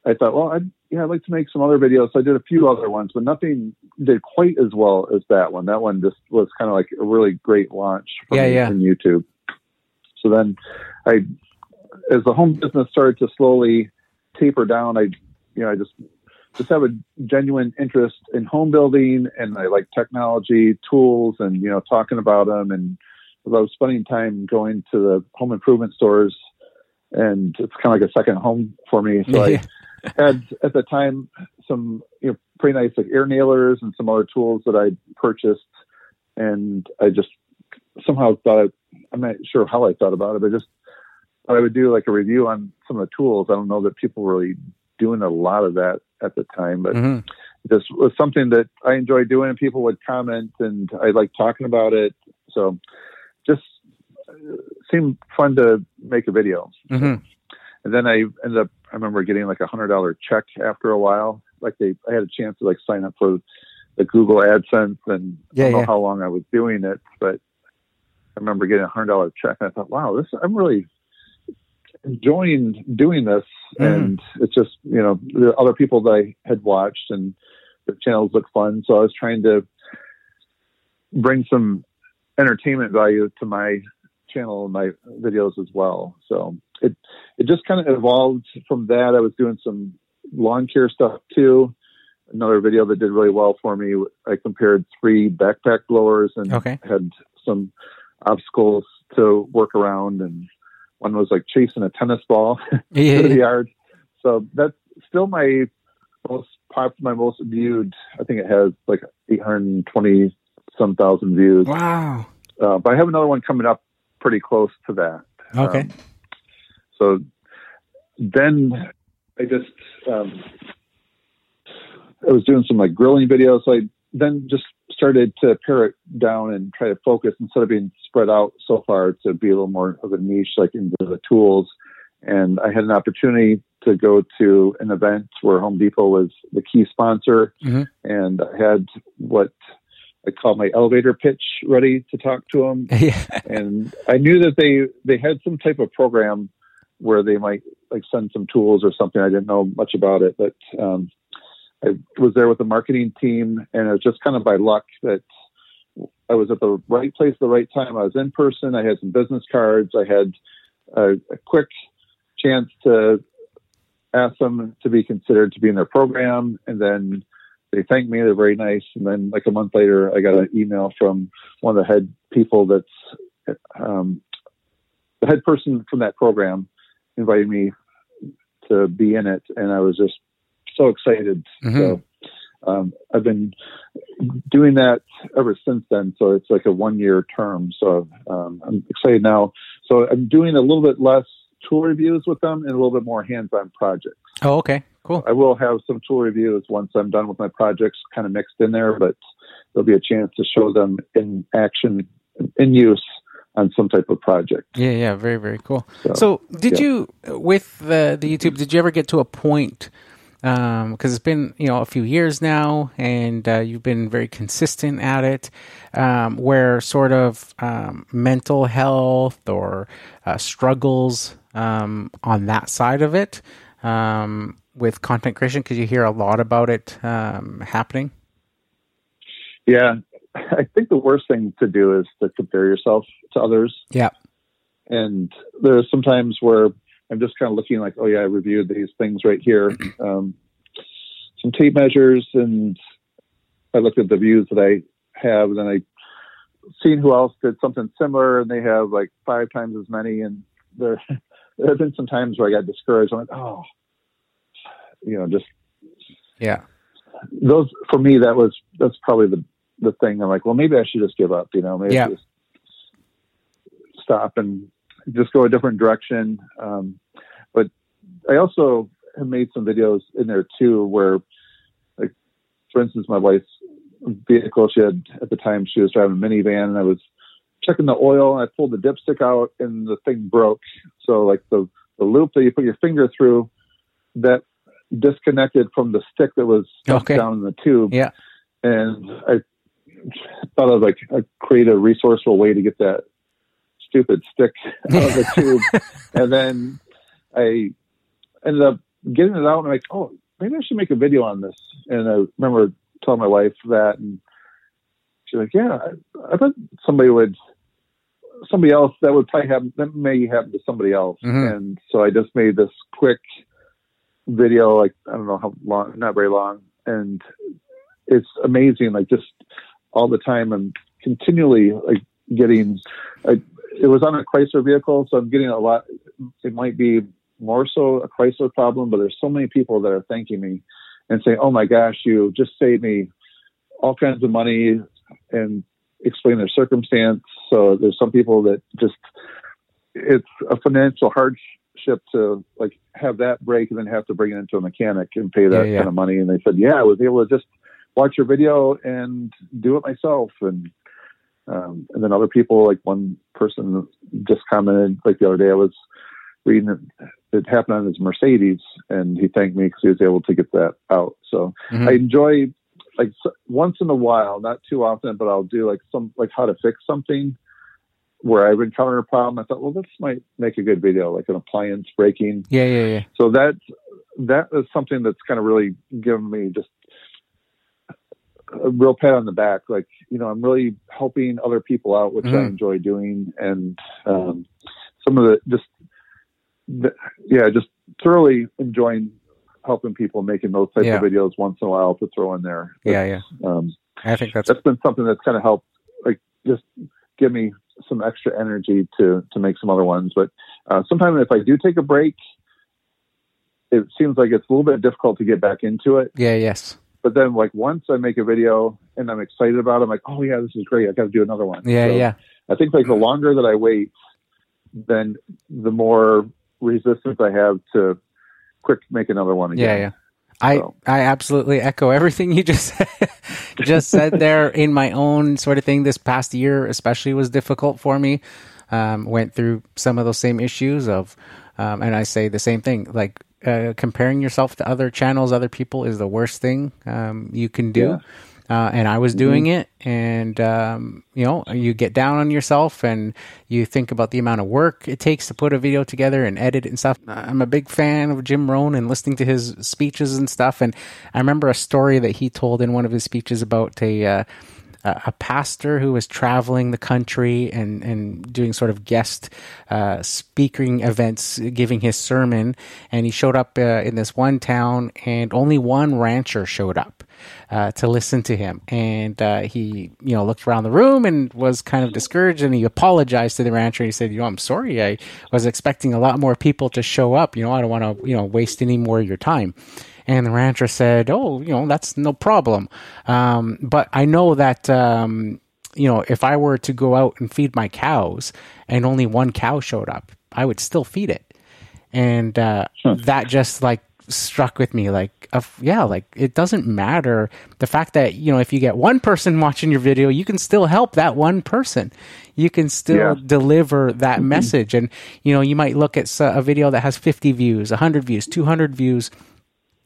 I thought, well, I'd, yeah, I'd like to make some other videos. So I did a few other ones, but nothing did quite as well as that one. That one just was kind of like a really great launch for yeah, yeah. YouTube. So then I, as the home business started to slowly taper down, I, you know, I just, just have a genuine interest in home building and I like technology tools and, you know, talking about them. And I was spending time going to the home improvement stores and it's kind of like a second home for me. So I had at the time some you know pretty nice like air nailers and some other tools that I purchased, and I just somehow thought I, I'm not sure how I thought about it, but just thought I would do like a review on some of the tools. I don't know that people were really doing a lot of that at the time, but. Mm-hmm. This was something that I enjoyed doing, and people would comment, and I like talking about it. So, just seemed fun to make a video. Mm-hmm. And then I ended up, I remember getting like a hundred dollar check after a while. Like they, I had a chance to like sign up for the Google AdSense and yeah, I don't know how long I was doing it, but I remember getting a hundred dollar check and I thought, wow, this, I'm really enjoying doing this. Mm. And it's just, you know, the other people that I had watched and the channels look fun. So I was trying to bring some entertainment value to my channel and my videos as well. So it it just kind of evolved from that. I was doing some lawn care stuff too. Another video that did really well for me. I compared three backpack blowers and okay. had some obstacles to work around, and one was like chasing a tennis ball yeah. through the yard. So that's still my most pop, my most viewed. I think it has like 820 some thousand views. Wow. Uh, but I have another one coming up pretty close to that. Okay. Um, so then I just um, I was doing some like grilling videos. So I then just started to pare it down and try to focus instead of being spread out so far to be a little more of a niche, like into the tools. And I had an opportunity to go to an event where Home Depot was the key sponsor, mm-hmm. and I had what I called my elevator pitch ready to talk to them. Yeah. And I knew that they, they had some type of program where they might like send some tools or something. I didn't know much about it, but, um, I was there with the marketing team and it was just kind of by luck that I was at the right place at the right time. I was in person. I had some business cards. I had a, a quick chance to ask them to be considered to be in their program. And then they thanked me. They're very nice. And then like a month later, I got an email from one of the head people that's um, the head person from that program invited me to be in it, and I was just so excited. Mhm. So um, I've been doing that ever since then. So it's like a one year term. So um, I'm excited now. So I'm doing a little bit less tool reviews with them and a little bit more hands on projects. Oh, okay, cool. I will have some tool reviews once I'm done with my projects, kind of mixed in there, but there'll be a chance to show them in action, in use on some type of project. Yeah, yeah, very, very cool. So, So, did yeah. you with the the YouTube? Did you ever get to a point? Because it's been you know a few years now, and uh, you've been very consistent at it. Um, where sort of um, mental health or uh, struggles um, on that side of it um, with content creation, because you hear a lot about it um, happening. Yeah. I think the worst thing to do is to compare yourself to others. Yeah, And there's some times where I'm just kind of looking like, oh yeah, I reviewed these things right here. Um, some tape measures and I looked at the views that I have and then I seen who else did something similar and they have like five times as many and there there have been some times where I got discouraged. I'm like, oh you know, just yeah, those for me that was that's probably the the thing. I'm like, well, maybe I should just give up. You know, maybe Yeah. just stop and just go a different direction. Um, but I also have made some videos in there too, where, like, for instance, my wife's vehicle, she had at the time she was driving a minivan, and I was checking the oil, and I pulled the dipstick out, and the thing broke. So, like the the loop that you put your finger through, that disconnected from the stick that was stuck Okay. down in the tube yeah, and I thought of like I'd create a resourceful way to get that stupid stick out of the tube, and then I ended up getting it out and I'm like, oh, maybe I should make a video on this. And I remember telling my wife that, and she's like, yeah, I, I bet somebody would. Somebody else that would probably happen that may happen to somebody else, Mhm. and so I just made this quick video, like I don't know how long, not very long, and it's amazing. Like just all the time, I'm continually like getting. I, it was on a Chrysler vehicle, so I'm getting a lot. It might be more so a Chrysler problem, but there's so many people that are thanking me and saying, "Oh my gosh, you just saved me all kinds of money," and explain their circumstance. So there's some people that just it's a financial hardship to like have that break and then have to bring it into a mechanic and pay that Yeah, yeah. kind of money. And they said, "Yeah, I was able to just watch your video and do it myself." And um, and then other people, like one person just commented, like the other day, I was reading it, it happened on his Mercedes, and he thanked me because he was able to get that out. So Mhm. I enjoy like once in a while, not too often, but I'll do like some like how to fix something where I've encountered a problem. I thought, well, this might make a good video, like an appliance breaking. yeah, yeah, yeah. So that that is something that's kind of really given me just a real pat on the back. Like you know, I'm really helping other people out, which I Mhm. enjoy doing, and um, some of the just the, yeah, just thoroughly enjoying helping people making those types Yeah. of videos once in a while to throw in there. Yeah, yeah. Um, I think that's that's been something that's kind of helped, like just give me some extra energy to to make some other ones. But uh, sometimes if I do take a break, it seems like it's a little bit difficult to get back into it. yeah, yes, But then, like once I make a video and I'm excited about it, I'm like, oh yeah, this is great. I got to do another one. yeah, So yeah. I think like the longer that I wait, then the more resistance I have to quick make another one again. Yeah, yeah. I, So- I absolutely echo everything you just just said there. In my own sort of thing, this past year especially was difficult for me. Um, went through some of those same issues of, um, and I say the same thing. Like uh, comparing yourself to other channels, other people is the worst thing um, you can do. Yeah. Uh, and I was doing it, and um, you know, you get down on yourself, and you think about the amount of work it takes to put a video together and edit it and stuff. I'm a big fan of Jim Rohn and listening to his speeches and stuff. And I remember a story that he told in one of his speeches about a. A a pastor who was traveling the country and, and doing sort of guest uh, speaking events, giving his sermon. And he showed up uh, in this one town, and only one rancher showed up. uh, to listen to him. And uh, he, you know, looked around the room and was kind of discouraged. And he apologized to the rancher. He said, "You know, I'm sorry. I was expecting a lot more people to show up. You know, I don't want to, you know, waste any more of your time." And the rancher said, "Oh, you know, that's no problem. Um, but I know that." Um, you know, if I were to go out and feed my cows and only one cow showed up, I would still feed it. And uh, that just like struck with me like uh, yeah like it doesn't matter the fact that you know if you get one person watching your video you can still help that one person you can still Yeah. deliver that message and you know you might look at a video that has 50 views 100 views 200 views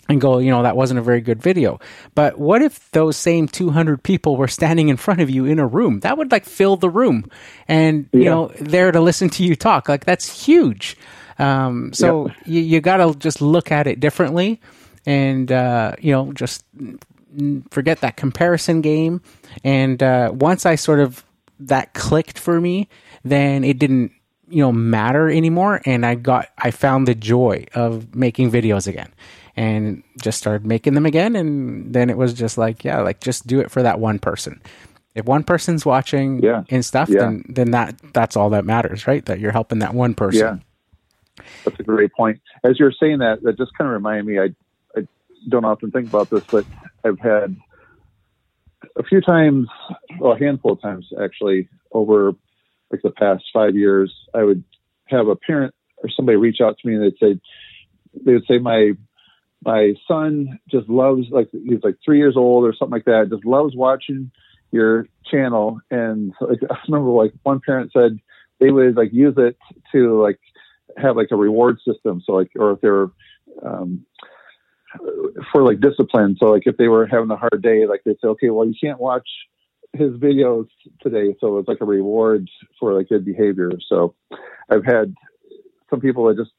and go, you know, that wasn't a very good video. But what if those same 200 people were standing in front of you in a room? That would like fill the room and, you know, there to listen to you talk. Like that's huge. Um, so you, you got to just look at it differently and, uh, you know, just forget that comparison game. And uh, once I sort of, that clicked for me, then it didn't, you know, matter anymore. And I got, I found the joy of making videos again and just started making them again. And then it was just like, yeah, like just do it for that one person. If one person's watching Yeah. and stuff, Yeah. then then that that's all that matters, right? That you're helping that one person. Yeah. That's a great point. As you're saying that, that just kind of reminded me. I, I don't often think about this, but I've had a few times, well, a handful of times actually, over like the past five years, I would have a parent or somebody reach out to me and they'd say, they would say, my my son just loves like he's like three years old or something like that, just loves watching your channel. And like, I remember like one parent said they would like use it to like have like a reward system. So like, or if they're um, for like discipline. So like if they were having a hard day, like they'd say, okay, well you can't watch his videos today. So it's like a reward for like good behavior. So I've had some people that just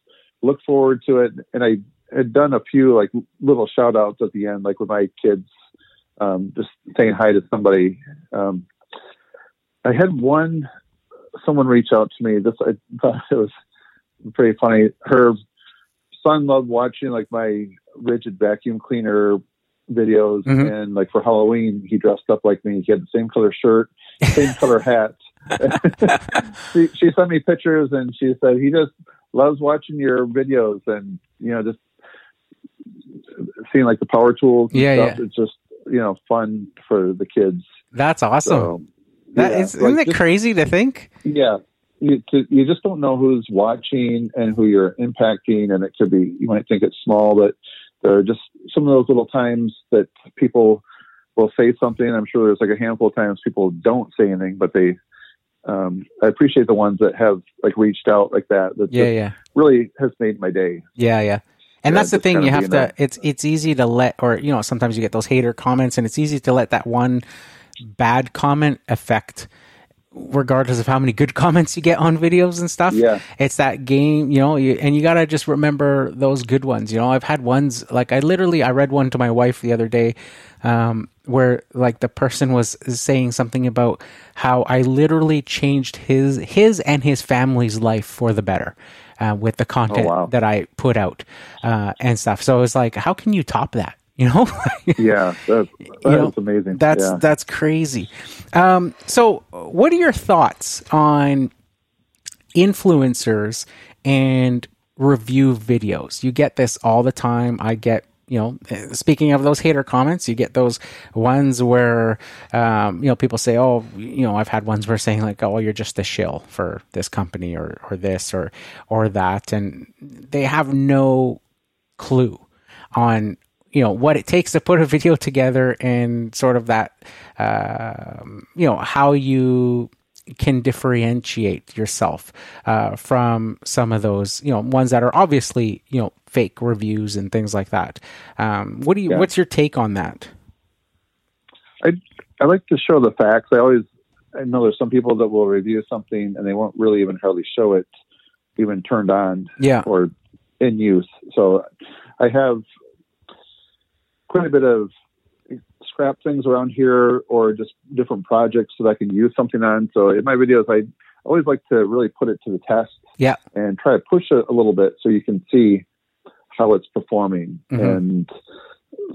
look forward to it, and I had done a few like little shout outs at the end, like with my kids, um, just saying hi to somebody. Um, I had one someone reach out to me. This I thought it was pretty funny. Her son loved watching like my Ridgid vacuum cleaner videos, Mhm. and like for Halloween, he dressed up like me. He had the same color shirt, same color hat. she, she sent me pictures, and she said he just loves watching your videos, and you know just seeing like the power tools. Yeah, stuff. yeah. It's just you know fun for the kids. That's awesome. So That yeah, is, isn't it just- crazy to think? yeah you, to, you just don't know who's watching and who you're impacting and it could be you might think it's small but there are just some of those little times that people will say something i'm sure there's like a handful of times people don't say anything but they um, i appreciate the ones that have like reached out like that that Yeah, yeah. really has made my day Yeah, yeah. And Yeah, that's the thing you have to it's it's easy to let or you know sometimes you get those hater comments and it's easy to let that one bad comment affect regardless of how many good comments you get on videos and stuff. Yeah. It's that game, you know, you, and you got to just remember those good ones. You know, I've had ones like I literally I read one to my wife the other day um where like the person was saying something about how I literally changed his his and his family's life for the better. Uh, with the content wow. that I put out uh, and stuff, so it's like, how can you top that? You know, yeah that's, know, amazing That's yeah. that's crazy. Um, so, what are your thoughts on influencers and review videos? You get this all the time. I get. You know, speaking of those hater comments, you get those ones where, um, you know, people say, "Oh, you know, I've had ones where saying like, oh, you're just a shill for this company or or this or or that," and they have no clue on you know what it takes to put a video together and sort of that um, you know how you can differentiate yourself uh, from some of those you know ones that are obviously you know fake reviews and things like that um, what do you Yeah. what's your take on that I I like to show the facts. I always I know there's some people that will review something and they won't really even hardly show it even turned on yeah or in use. So I have quite a bit of scrap things around here or just different projects that I can use something on. So in my videos, I always like to really put it to the test yeah and try to push it a little bit so you can see how it's performing. Mhm. And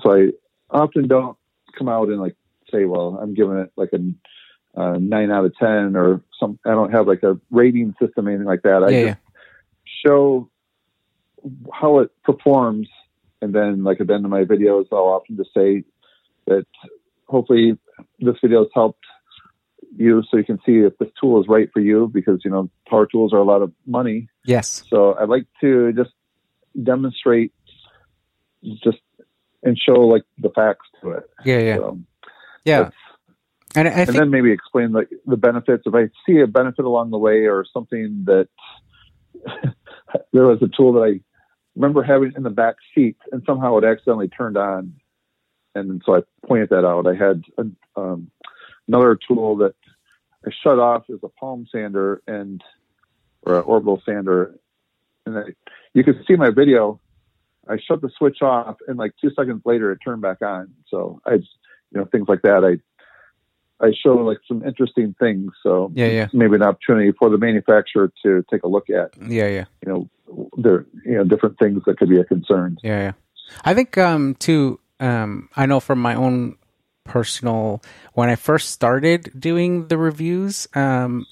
so I often don't come out and like say, well, I'm giving it like a, a nine out of ten or some. I don't have like a rating system, anything like that. I Yeah, just show how it performs, and then like at the end of my videos, I'll often just say that hopefully this video has helped you, so you can see if this tool is right for you, because you know power tools are a lot of money. Yes. So I'd like to just demonstrate, just and show like the facts to it. Yeah, yeah, So, yeah. And I and then maybe explain like the benefits. If I see a benefit along the way or something that there was a tool that I remember having it in the back seat and somehow it accidentally turned on. And so I pointed that out. I had a, um, another tool that I shut off as a palm sander and or an orbital sander. And I, you can see my video. I shut the switch off and like two seconds later it turned back on. So I you know, things like that. I, I show like some interesting things. So Yeah, yeah. maybe an opportunity for the manufacturer to take a look at, yeah, yeah. you know, there, you know, different things that could be a concern. Yeah, yeah. I think um too um I know from my own personal when I first started doing the reviews um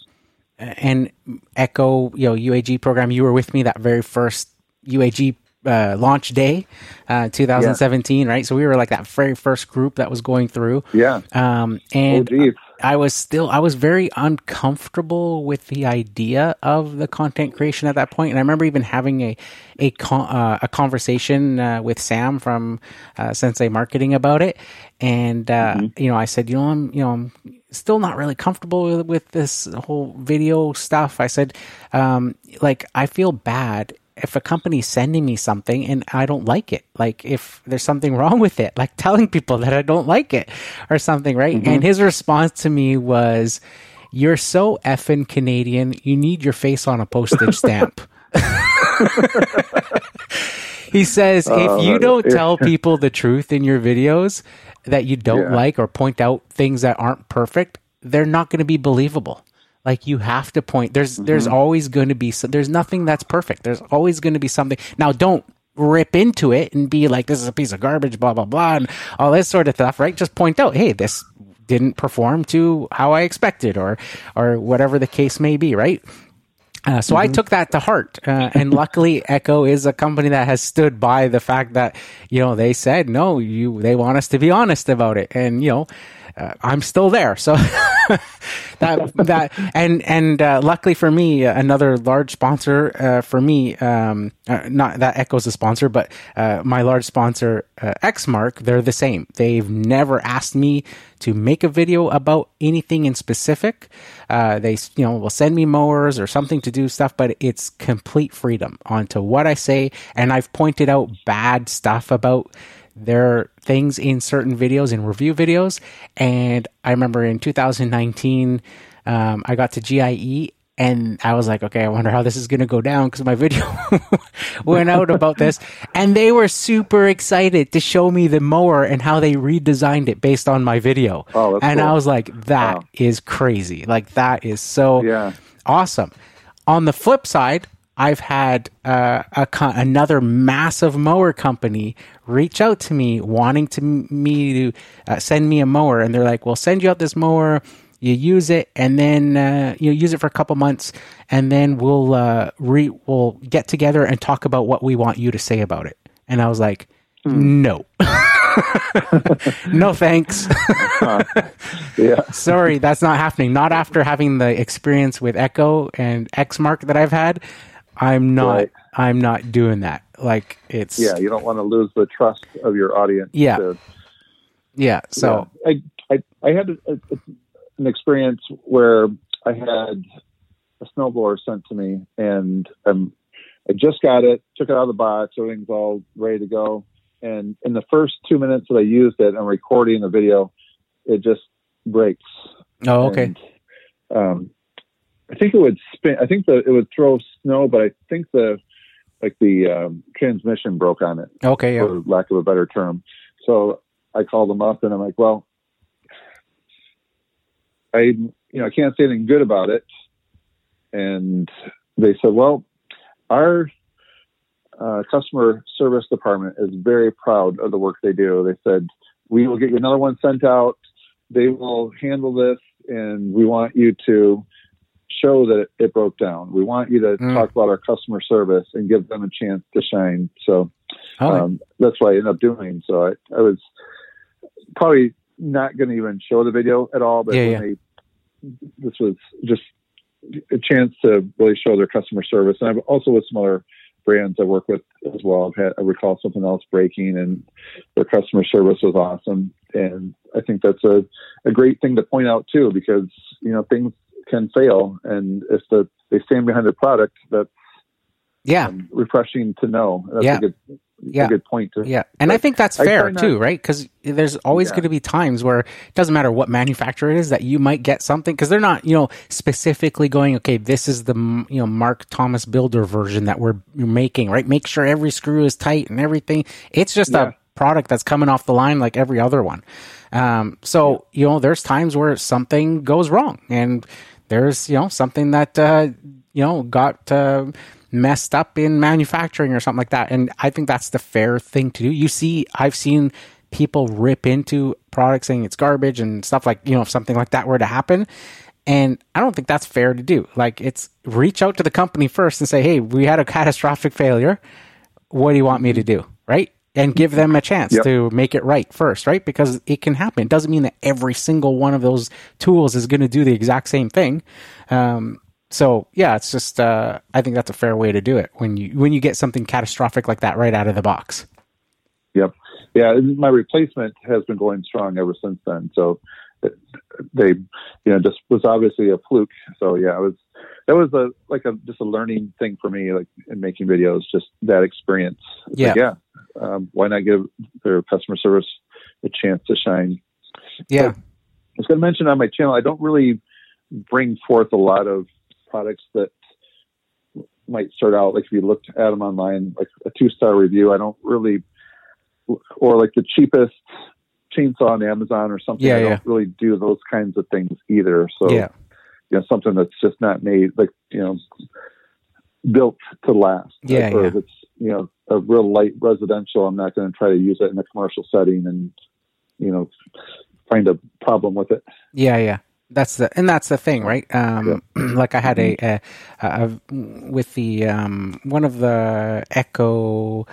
and Echo, you know, UAG program, you were with me that very first UAG uh, launch day, uh, 2017, right? So we were like that very first group that was going through. Yeah. Um, Oh, and geez. I was still I was very uncomfortable with the idea of the content creation at that point. and I remember even having a a con- uh, a conversation uh, with Sam from uh, Sensei Marketing about it, and uh, you know I said, you know, I'm you know I'm still not really comfortable with, with this whole video stuff. I said, um, like I feel bad if a company's sending me something and I don't like it, like if there's something wrong with it, like telling people that I don't like it or something, right? Mm-hmm. And his response to me was, You're so effing Canadian, you need your face on a postage stamp. he says, oh, If you don't tell people the truth in your videos that you don't Yeah. like or point out things that aren't perfect, they're not going to be believable like you have to point. There's there's always going to be so, there's nothing that's perfect. There's always going to be something. Now don't rip into it and be like this is a piece of garbage blah blah blah and all this sort of stuff right? Just point out hey this didn't perform to how i expected or or whatever the case may be right? Uh, so I took that to heart, uh, and luckily, Echo is a company that has stood by the fact that you know they said no, you they want us to be honest about it, and you know uh, I'm still there. So that that and and uh, luckily for me, uh, another large sponsor uh, for me, um, uh, not that Echo's a sponsor, but uh, my large sponsor Exmark, they're the same. They've never asked me to make a video about anything in specific. They you know will send me mowers or something to do stuff, but it's complete freedom onto what I say. And I've pointed out bad stuff about their things in certain videos in review videos. And I remember in 2019, um, I got to GIE and I was like, okay, I wonder how this is going to go down because my video went out about this. And they were super excited to show me the mower and how they redesigned it based on my video. Oh, and I was like, that is Wow. crazy. Like, that is so Yeah. awesome. On the flip side, I've had uh, a co- another massive mower company reach out to me wanting to me to uh, send me a mower, and they're like, "We'll send you out this mower. You use it, and then uh, you use it for a couple months, and then we'll uh, re- we'll get together and talk about what we want you to say about it." And I was like, "No, no thanks." Yeah. sorry, that's not happening. Not after having the experience with Echo and Exmark that I've had. I'm not. Right. I'm not doing that. Like it's Yeah. You don't want to lose the trust of your audience. Yeah. to- yeah. So Yeah. I, I, I had a, a, an experience where I had a snowblower sent to me and um, I just got it, took it out of the box, everything's all ready to go. And in the first two minutes that I used it, I'm recording the video, it just breaks. oh okay. And, um, I think it would spin. I think the it would throw snow, but I think the like the um, transmission broke on it Okay. Yeah. for lack of a better term. So I called them up and I'm like, well, I, you know, I can't say anything good about it. And they said, well, our uh, customer service department is very proud of the work they do. They said we will get you another one sent out. They will handle this, and we want you to show that it, it broke down. We want you to Mm. talk about our customer service and give them a chance to shine. So um, that's what I ended up doing. So I, I was probably not going to even show the video at all, but Yeah, yeah. they, this was just a chance to really show their customer service. And I've also with some other brands I work with as well. I've had, I recall something else breaking and their customer service was awesome. And I think that's a, a great thing to point out too, because, you know, things can fail. And if the, they stand behind the product, that's yeah. um, refreshing to know. That's Yeah. a good, Yeah. a good point to Yeah, and I think that's fair not- too, right? Because there's always Yeah. going to be times where it doesn't matter what manufacturer it is that you might get something because they're not, you know, specifically going, okay, this is the you know Mark Thomas Builder version that we're making, right? Make sure every screw is tight and everything. It's just Yeah. a product that's coming off the line like every other one. Um, so you know, there's times where something goes wrong, and there's you know something that uh, you know got. Uh, messed up in manufacturing or something like that. And I think that's the fair thing to do. You see, I've seen people rip into products saying it's garbage and stuff like, you know, if something like that were to happen. And I don't think that's fair to do. Like, it's reach out to the company first and say, hey, we had a catastrophic failure. What do you want me to do? Right? And give them a chance Yep. to make it right first, right? Because it can happen. It doesn't mean that every single one of those tools is going to do the exact same thing. Um, so yeah, it's just uh, I think that's a fair way to do it when you when you get something catastrophic like that right out of the box. Yep. Yeah, my replacement has been going strong ever since then. So they, you know, just was obviously a fluke. So yeah, it was that was a like a just a learning thing for me, like in making videos, just that experience. It's like, yeah. Um, why not give their customer service a chance to shine? Yeah, I was going to mention on my channel, I don't really bring forth a lot of products that might start out like if you looked at them online, like a two star review. I don't really, or like the cheapest chainsaw on Amazon or something. Yeah, I yeah. don't really do those kinds of things either. So yeah, you know, something that's just not made like you know built to last. Yeah, or yeah. it's you know a real light residential, I'm not going to try to use it in a commercial setting and you know find a problem with it. yeah, yeah. That's the and that's the thing, right? Um, like I had a, a, a, a with the um, one of the Echo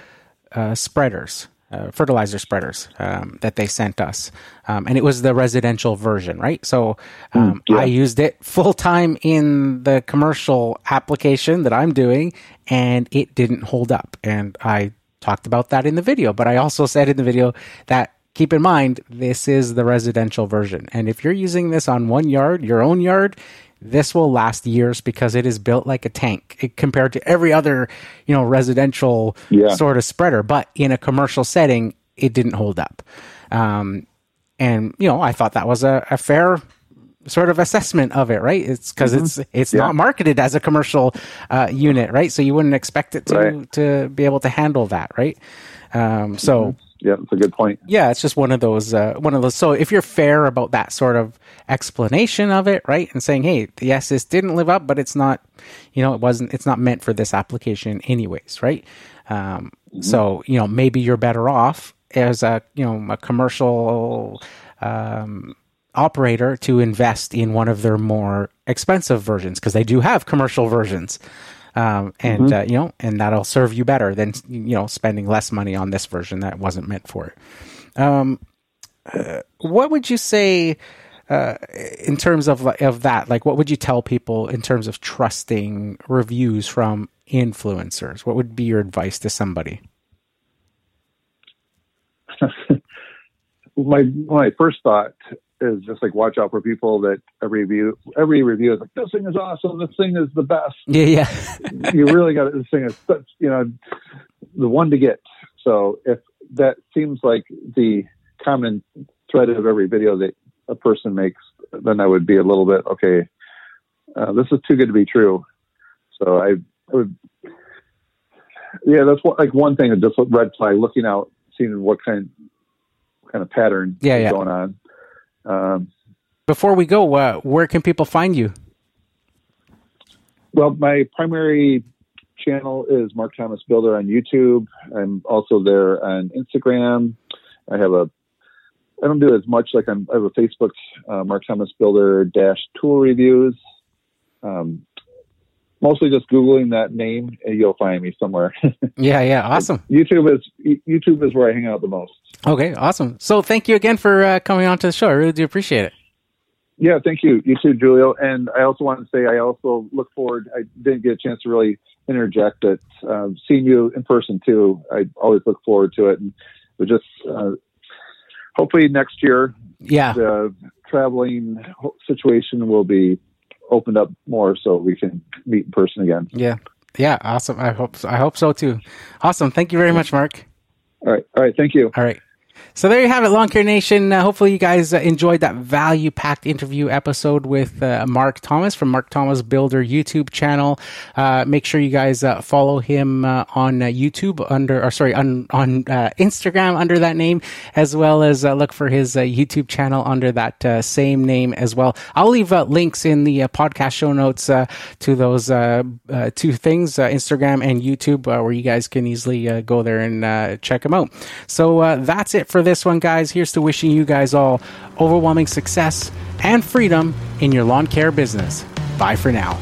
uh, spreaders. Uh, fertilizer spreaders um, that they sent us, um, and it was the residential version, right? So um, yeah. I used it full time in the commercial application that I'm doing, and it didn't hold up. And I talked about that in the video, but I also said in the video that keep in mind this is the residential version, and if you're using this on one yard, your own yard, this will last years because it is built like a tank it- compared to every other, you know, residential Yeah. sort of spreader. But in a commercial setting, it didn't hold up. Um, and you know, I thought that was a, a fair sort of assessment of it, right? It's because it's it's Yeah. not marketed as a commercial uh, unit, right? So you wouldn't expect it to Right. to be able to handle that, right? Um, so Yeah, that's a good point. yeah, it's just one of those uh, one of those. So if you're fair about that sort of explanation of it, right, and saying, hey, yes, this didn't live up, but it's not, you know, it wasn't, it's not meant for this application, anyways, right? Um, So you know, maybe you're better off as a you know a commercial um, operator to invest in one of their more expensive versions because they do have commercial versions. Um, and uh, you know, and that'll serve you better than you know spending less money on this version that wasn't meant for it what would you say uh, in terms of of that? Like, what would you tell people in terms of trusting reviews from influencers? What would be your advice to somebody? my my first thought is just like watch out for people that every review every review is like this thing is awesome. This thing is the best. Yeah, yeah, you really got this thing is such you know the one to get. So if that seems like the common thread of every video that a person makes then I would be a little bit okay uh, this is too good to be true. So I, I would yeah that's what, like one thing just red flag looking out seeing what kind kind of pattern Yeah, yeah. going on um, Before we go, uh, where can people find you? Well, my primary channel is Mark Thomas Builder on YouTube. I'm also there on Instagram. I have a I don't do as much. Like I'm, I have a Facebook, uh, Mark Thomas Builder dash tool reviews. Um, mostly just googling that name, and you'll find me somewhere. yeah, yeah, awesome. YouTube is YouTube is where I hang out the most. Okay, awesome. So thank you again for uh, coming on to the show. I really do appreciate it. Yeah, thank you. You too, Julio. And I also want to say I also look forward. I didn't get a chance to really interject, but uh, seeing you in person too, I always look forward to it. And we just uh, hopefully next year, yeah, the traveling situation will be opened up more so we can meet in person again. Yeah, yeah, awesome. I hope so. I hope so too. Awesome. Thank you very much, Mark. All right. All right. Thank you. All right. So there you have it, Lawn Care Nation. Uh, hopefully, you guys uh, enjoyed that value packed interview episode with uh, Mark Thomas from Mark Thomas Builder YouTube channel. Uh, make sure you guys uh, follow him uh, on uh, YouTube under, or sorry, on on Instagram under that name, as well as uh, look for his YouTube channel under that same name as well. I'll leave links in the podcast show notes to those two things, Instagram and YouTube, where you guys can easily go there and check him out. So that's it for this one, guys. Here's to wishing you guys all overwhelming success and freedom in your lawn care business. Bye for now.